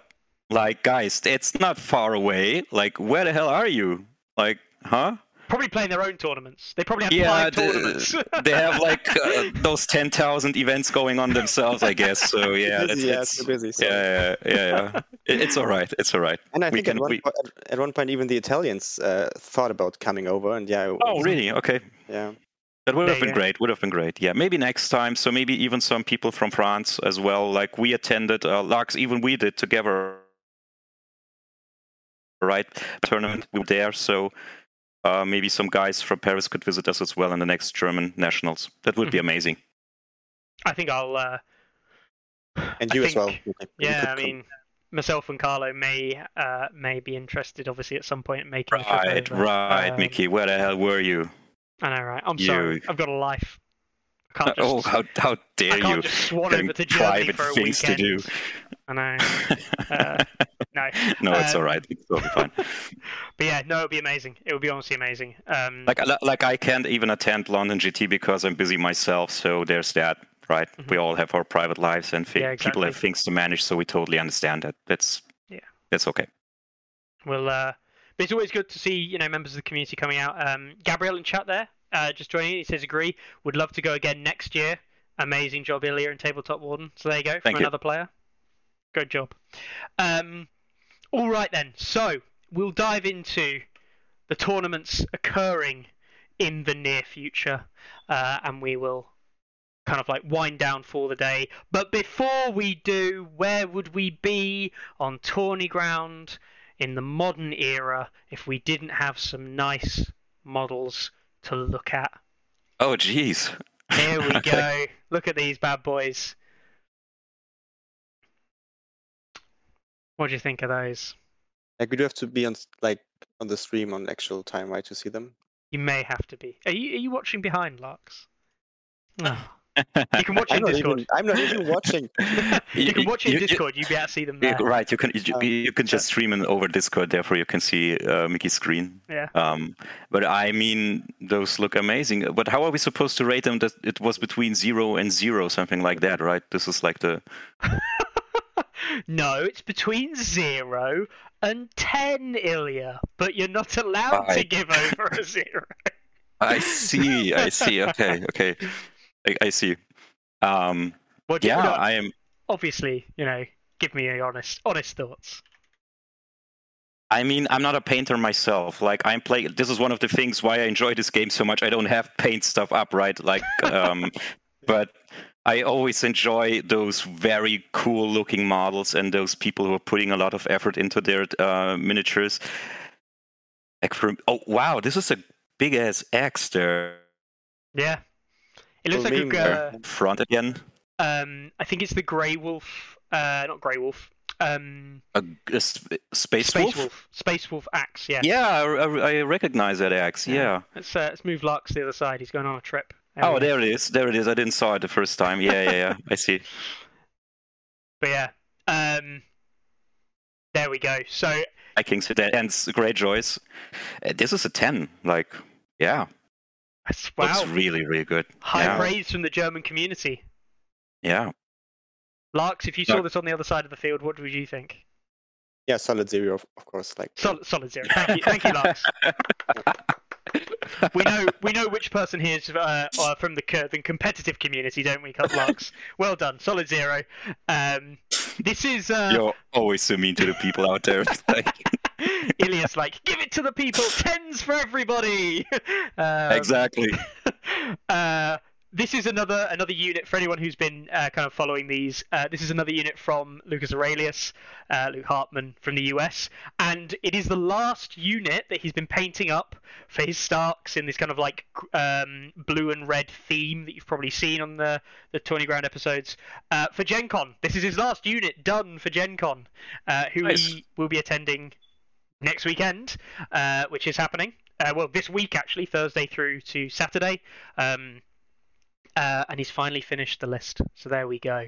Like, guys, it's not far away. Like, where the hell are you? Like, huh? Probably playing their own tournaments. They probably have Yeah, five the- tournaments. They have like uh, those ten thousand events going on themselves, I guess. So yeah, it's, busy, yeah, it's- too busy. So. yeah, yeah, yeah, yeah. It- It's all right. It's all right. And I We think can- at, one we- po- at- at one point even the Italians uh, thought about coming over, and yeah. it Oh, was- really? Okay. Yeah. That would have been great. Would have been great. Yeah, maybe next time. So maybe even some people from France as well. Like we attended, uh, Lux, even we did together. Right, tournament we were there. So uh, maybe some guys from Paris could visit us as well in the next German nationals. That would be Mm-hmm. amazing. I think I'll. Uh, And I you as well. think- you could- Yeah, could I come. mean, myself and Carlo may uh, may be interested, obviously, at some point in making a trip Right, over. right, Um, Mickey. Where the hell were you? I know, right? I'm You- sorry. I've got a life. I can't just, oh, how how dare I can't you? just swan over to Germany for a things to weekend. do. I know. Uh, no, no, it's all um, right. It's totally fine. but yeah, no, it'd be amazing. It would be honestly amazing. Um, like like I can't even attend London GT because I'm busy myself. So there's that, right? We all have our private lives and Mm-hmm. Yeah, people have things to manage. So we totally understand that. That's Yeah. that's okay. Well, uh, but it's always good to see you know members of the community coming out. Um, Gabriel in chat there uh, just joining in. He says agree. Would love to go again next year. Amazing job, Ilya, and Tabletop Warden. So there you go Thank you. another player. Good job. Um, all right then. So we'll dive into the tournaments occurring in the near future, uh, and we will kind of like wind down for the day. But before we do, where would we be on tourney ground in the modern era if we didn't have some nice models to look at? Oh, jeez. Here we go. Look at these bad boys. What do you think of those? Like we do have to be on like on the stream on actual time, right, to see them. You may have to be. Are you are you watching behind, Lux? Oh. You can watch in Discord. even. I'm not even watching. you You- can watch in you- you- Discord. You'll be able to see them You- there. right, you can you, Um, you can just stream it over Discord, therefore you can see uh, Mickey's screen. Yeah. Um, but I mean, those look amazing. But how are we supposed to rate them? That it was between zero and zero, something like that, right? This is like the no, it's between zero and ten, Ilya. But you're not allowed to give over a zero. I see, I see. Okay, okay, I, I see. Um, you, yeah, no, I am. obviously, you know, give me your honest, honest thoughts. I mean, I'm not a painter myself. Like I'm playing. This is one of the things why I enjoy this game so much. I don't have paint stuff up, right? Like, um, but I always enjoy those very cool looking models and those people who are putting a lot of effort into their uh, miniatures. Oh wow, this is a big ass axe there. Yeah. It looks Well, like a, maybe, uh, Front again. um, I think it's the Grey Wolf, uh, not Grey Wolf, um, A, a sp- space, Space wolf? Wolf, Space Wolf axe. Yeah. Yeah, I, I- I recognize that axe. Yeah. Let's uh, let's move Lux to the other side. He's going on a trip. Oh, there it is. There it is. I didn't saw it the first time. Yeah, yeah, yeah. I see. But yeah, um, there we go. So Vikings that ends Greyjoys. Uh, this is a ten. Like, yeah, that's- wow, looks really, really good. high yeah, praise from the German community. yeah. Lux, if you saw No. this on the other side of the field, what would you think? Yeah, solid zero, of, of course. Like Solid, solid zero. Thank you, thank you, Lux. we know we know which person here is uh, uh, from the cur- the competitive community, don't we, Lux? well done, solid zero. Um, this is uh, You're always so mean to the people out there. Ilias like, give it to the people, tens for everybody. um, exactly. uh, this is another another unit for anyone who's been uh, kind of following these. Uh, this is another unit from Lucas Aurelius, uh, Luke Hartman from the US, and it is the last unit that he's been painting up for his Starks in this kind of like um, blue and red theme that you've probably seen on the the Tourney Ground episodes uh, for Gen Con. This is his last unit done for Gen Con, uh, who Nice. he will be attending next weekend, uh, which is happening. Uh, well, this week actually, Thursday through to Saturday. Um, uh, and he's finally finished the list. So there we go.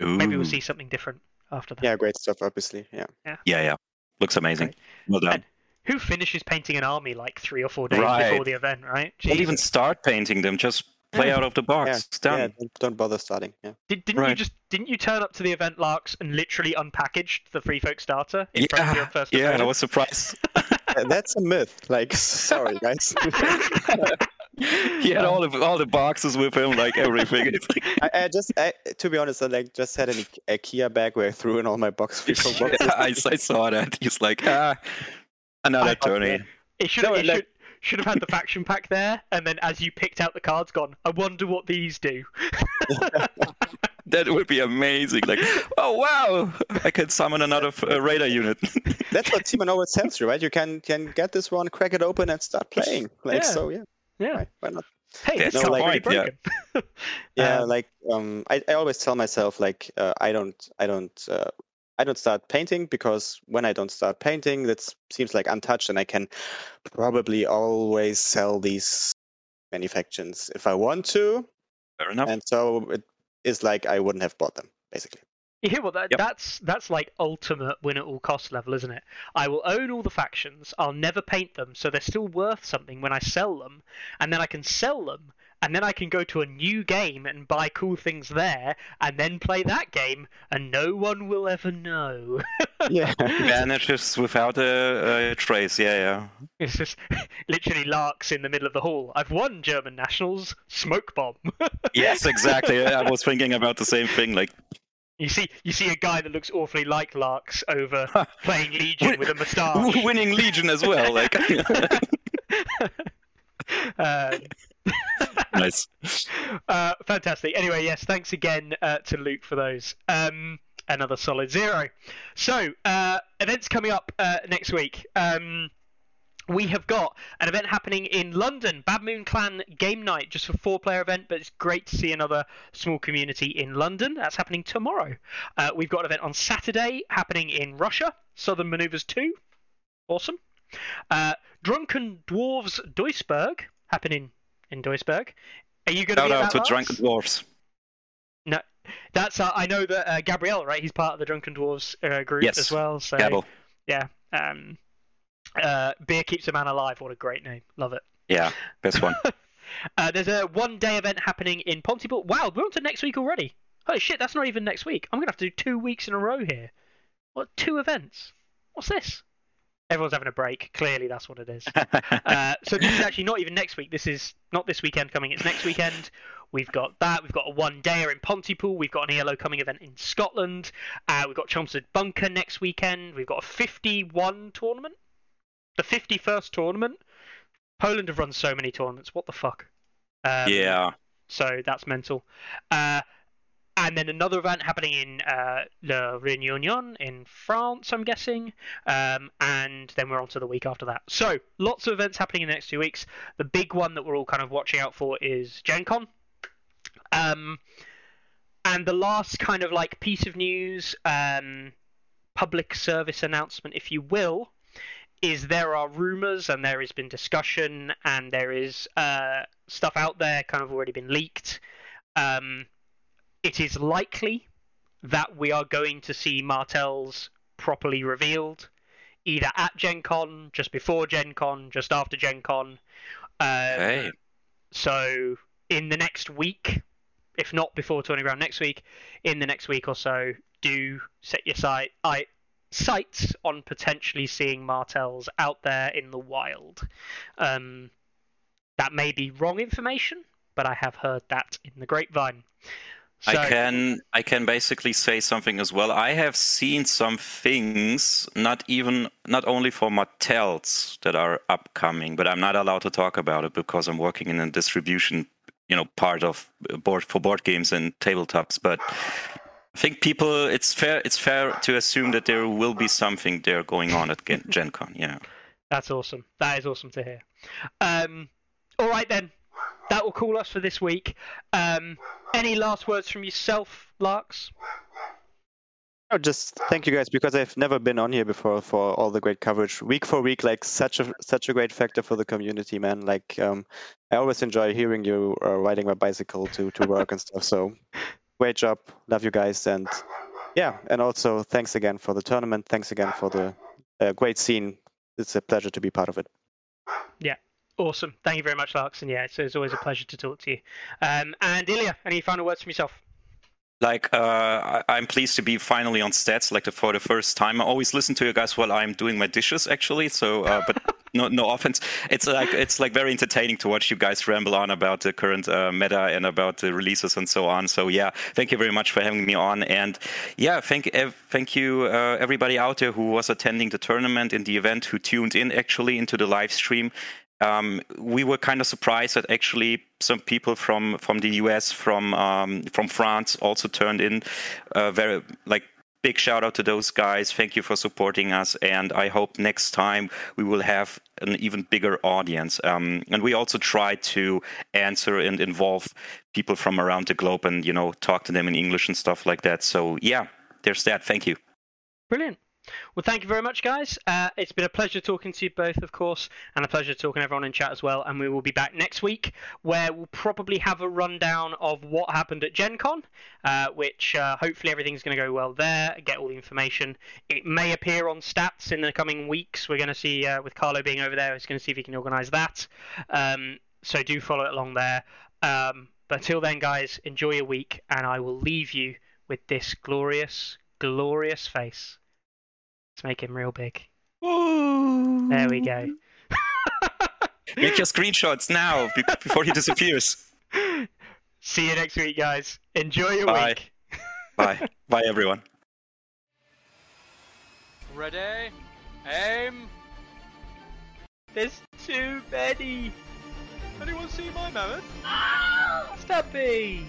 Maybe we'll see something different after that. yeah, great stuff. Obviously, yeah. Yeah, yeah. Looks amazing. Great. Well done. And who finishes painting an army like three or four days Right. before the event, right? Don't even start painting them. Just play out of the box. Yeah, done. yeah. Don't, don't bother starting. Yeah. Did, didn't you just didn't you turn up to the event, Larks, and literally unpacked the Free Folk starter in front of your Yeah, first yeah. And I was surprised. That's a myth. Like, sorry, guys. he had all the all the boxes with him, like everything. It's like, I, I just, I, to be honest, I like just had an IKEA bag where I threw in all my box boxes. yeah, I, I saw that. He's like, ah, another I- tourney. It should No, it like- should should have had the faction pack there, and then as you picked out the cards, gone. I wonder what these do. That would be amazing. Like, oh wow, I can summon another uh, Raider unit. That's what Timon always tells you, right? You can can get this one, crack it open, and start playing. Like, Yeah. so yeah, Yeah. why, why not? Hey, That's this the card's point, yeah. Yeah, Um, like um, I, I always tell myself like uh, I don't I don't uh, I don't start painting because when I don't start painting, that seems like untouched, and I can probably always sell these manufactions if I want to, Fair enough. and so it is like I wouldn't have bought them basically. Yeah, well, that? Yep. That's that's like ultimate win at all cost level, isn't it? I will own all the factions. I'll never paint them, so they're still worth something when I sell them, and then I can sell them and then I can go to a new game and buy cool things there, and then play that game, and no one will ever know. Yeah. Vanishes without a, a trace. Yeah, yeah. it's just literally larks in the middle of the hall. I've won German nationals smoke bomb. Yes, exactly. I was thinking about the same thing. Like, you see, you see a guy that looks awfully like larks over playing Legion with a moustache. winning Legion as well. Like, Um, nice. uh, fantastic. Anyway, yes, thanks again uh, to Luke for those. Um, another solid zero. So, uh, events coming up uh, next week. Um, we have got an event happening in London, Bad Moon Clan Game Night, just a four-player event, but it's great to see another small community in London. That's happening tomorrow. Uh, we've got an event on Saturday happening in Russia, Southern Maneuvers 2. Awesome. Uh, Drunken Dwarves Duisburg happening in Duisburg. Are you going to Shout be at out to? Drunken Dwarfs. No, that's uh, I know that uh, Gabriel, right? He's part of the Drunken Dwarves uh, group Yes, as well. So Gabble. yeah, um, uh, beer keeps a man alive. What a great name, love it. Yeah, best one. Uh, there's a one-day event happening in Pontypool. Wow, we're on to next week already. Holy shit, that's not even next week. I'm gonna have to do two weeks in a row here. What two events? What's this? Everyone's having a break. Clearly, that's what it is. Uh, so this is actually not even next week. This is not this weekend coming. It's next weekend. We've got that. We've got a one dayer in Pontypool. We've got an ELO coming event in Scotland. Uh, we've got Chelmsford Bunker next weekend. We've got a 51 tournament. The 51st tournament. Poland have run so many tournaments. What the fuck? Um, yeah. so that's mental. Uh, and then another event happening in uh, Le Réunion in France, I'm guessing. Um, and then we're on to the week after that. So lots of events happening in the next two weeks. The big one that we're all kind of watching out for is Gen Con. Um, and the last kind of like piece of news, um, public service announcement, if you will, is there are rumors and there has been discussion and there is uh, stuff out there kind of already been leaked. Um, it is likely that we are going to see Martells properly revealed, either at Gen Con, just before Gen Con, just after Gen Con. Um, Hey. so in the next week, if not before Tourney Ground next week, in the next week or so, do set your sight, I, sights on potentially seeing Martells out there in the wild. Um, that may be wrong information, but I have heard that in the grapevine. So, I can I can basically say something as well. I have seen some things, not even not only for Martells that are upcoming, but I'm not allowed to talk about it because I'm working in a distribution, you know, part of uh, board for board games and tabletops. But I think people, it's fair it's fair to assume that there will be something there going on at Gen, Gen Con. Yeah. That's awesome. That is awesome to hear. Um, all right then, that will call us for this week. Um, any last words from yourself, Larks? Oh, just thank you guys because I've never been on here before for all the great coverage week for week. Like such a such a great factor for the community, man. Like um, I always enjoy hearing you uh, riding my bicycle to to work and stuff. So great job, love you guys, and yeah, and also thanks again for the tournament. Thanks again for the uh, great scene. It's a pleasure to be part of it. Awesome. Thank you very much, Larks. And yeah, it's, it's always a pleasure to talk to you. Um, and Ilya, any final words from yourself? like uh, I'm pleased to be finally on stats like the, for the first time. I always listen to you guys while I'm doing my dishes actually. So, uh, but no, no offense. It's like it's like very entertaining to watch you guys ramble on about the current uh, meta and about the releases and so on. So yeah, thank you very much for having me on. And yeah, thank ev- thank you uh, everybody out there who was attending the tournament and the event, who tuned in actually into the live stream um, we were kind of surprised that actually some people from from the US, from um, from France, also turned in. Uh, very like big shout out to those guys. Thank you for supporting us, and I hope next time we will have an even bigger audience. Um, and we also try to answer and involve people from around the globe, and you know talk to them in English and stuff like that. So yeah, there's that. Thank you. Brilliant. Well, thank you very much, guys. Uh, it's been a pleasure talking to you both, of course, and a pleasure talking to everyone in chat as well. And we will be back next week, where we'll probably have a rundown of what happened at Gen Con, uh, which uh, hopefully everything's going to go well there, get all the information. It may appear on stats in the coming weeks. We're going to see, uh, with Carlo being over there, he's going to see if he can organise that. Um, so do follow it along there. Um, but until then, guys, enjoy your week, and I will leave you with this glorious, glorious face. Let's make him real big. There we go. Make your screenshots now before he disappears. See you next week, guys. Enjoy your Bye. week. Bye. Bye, everyone. Ready? Aim! There's too many. Anyone see my mammoth? Stubby.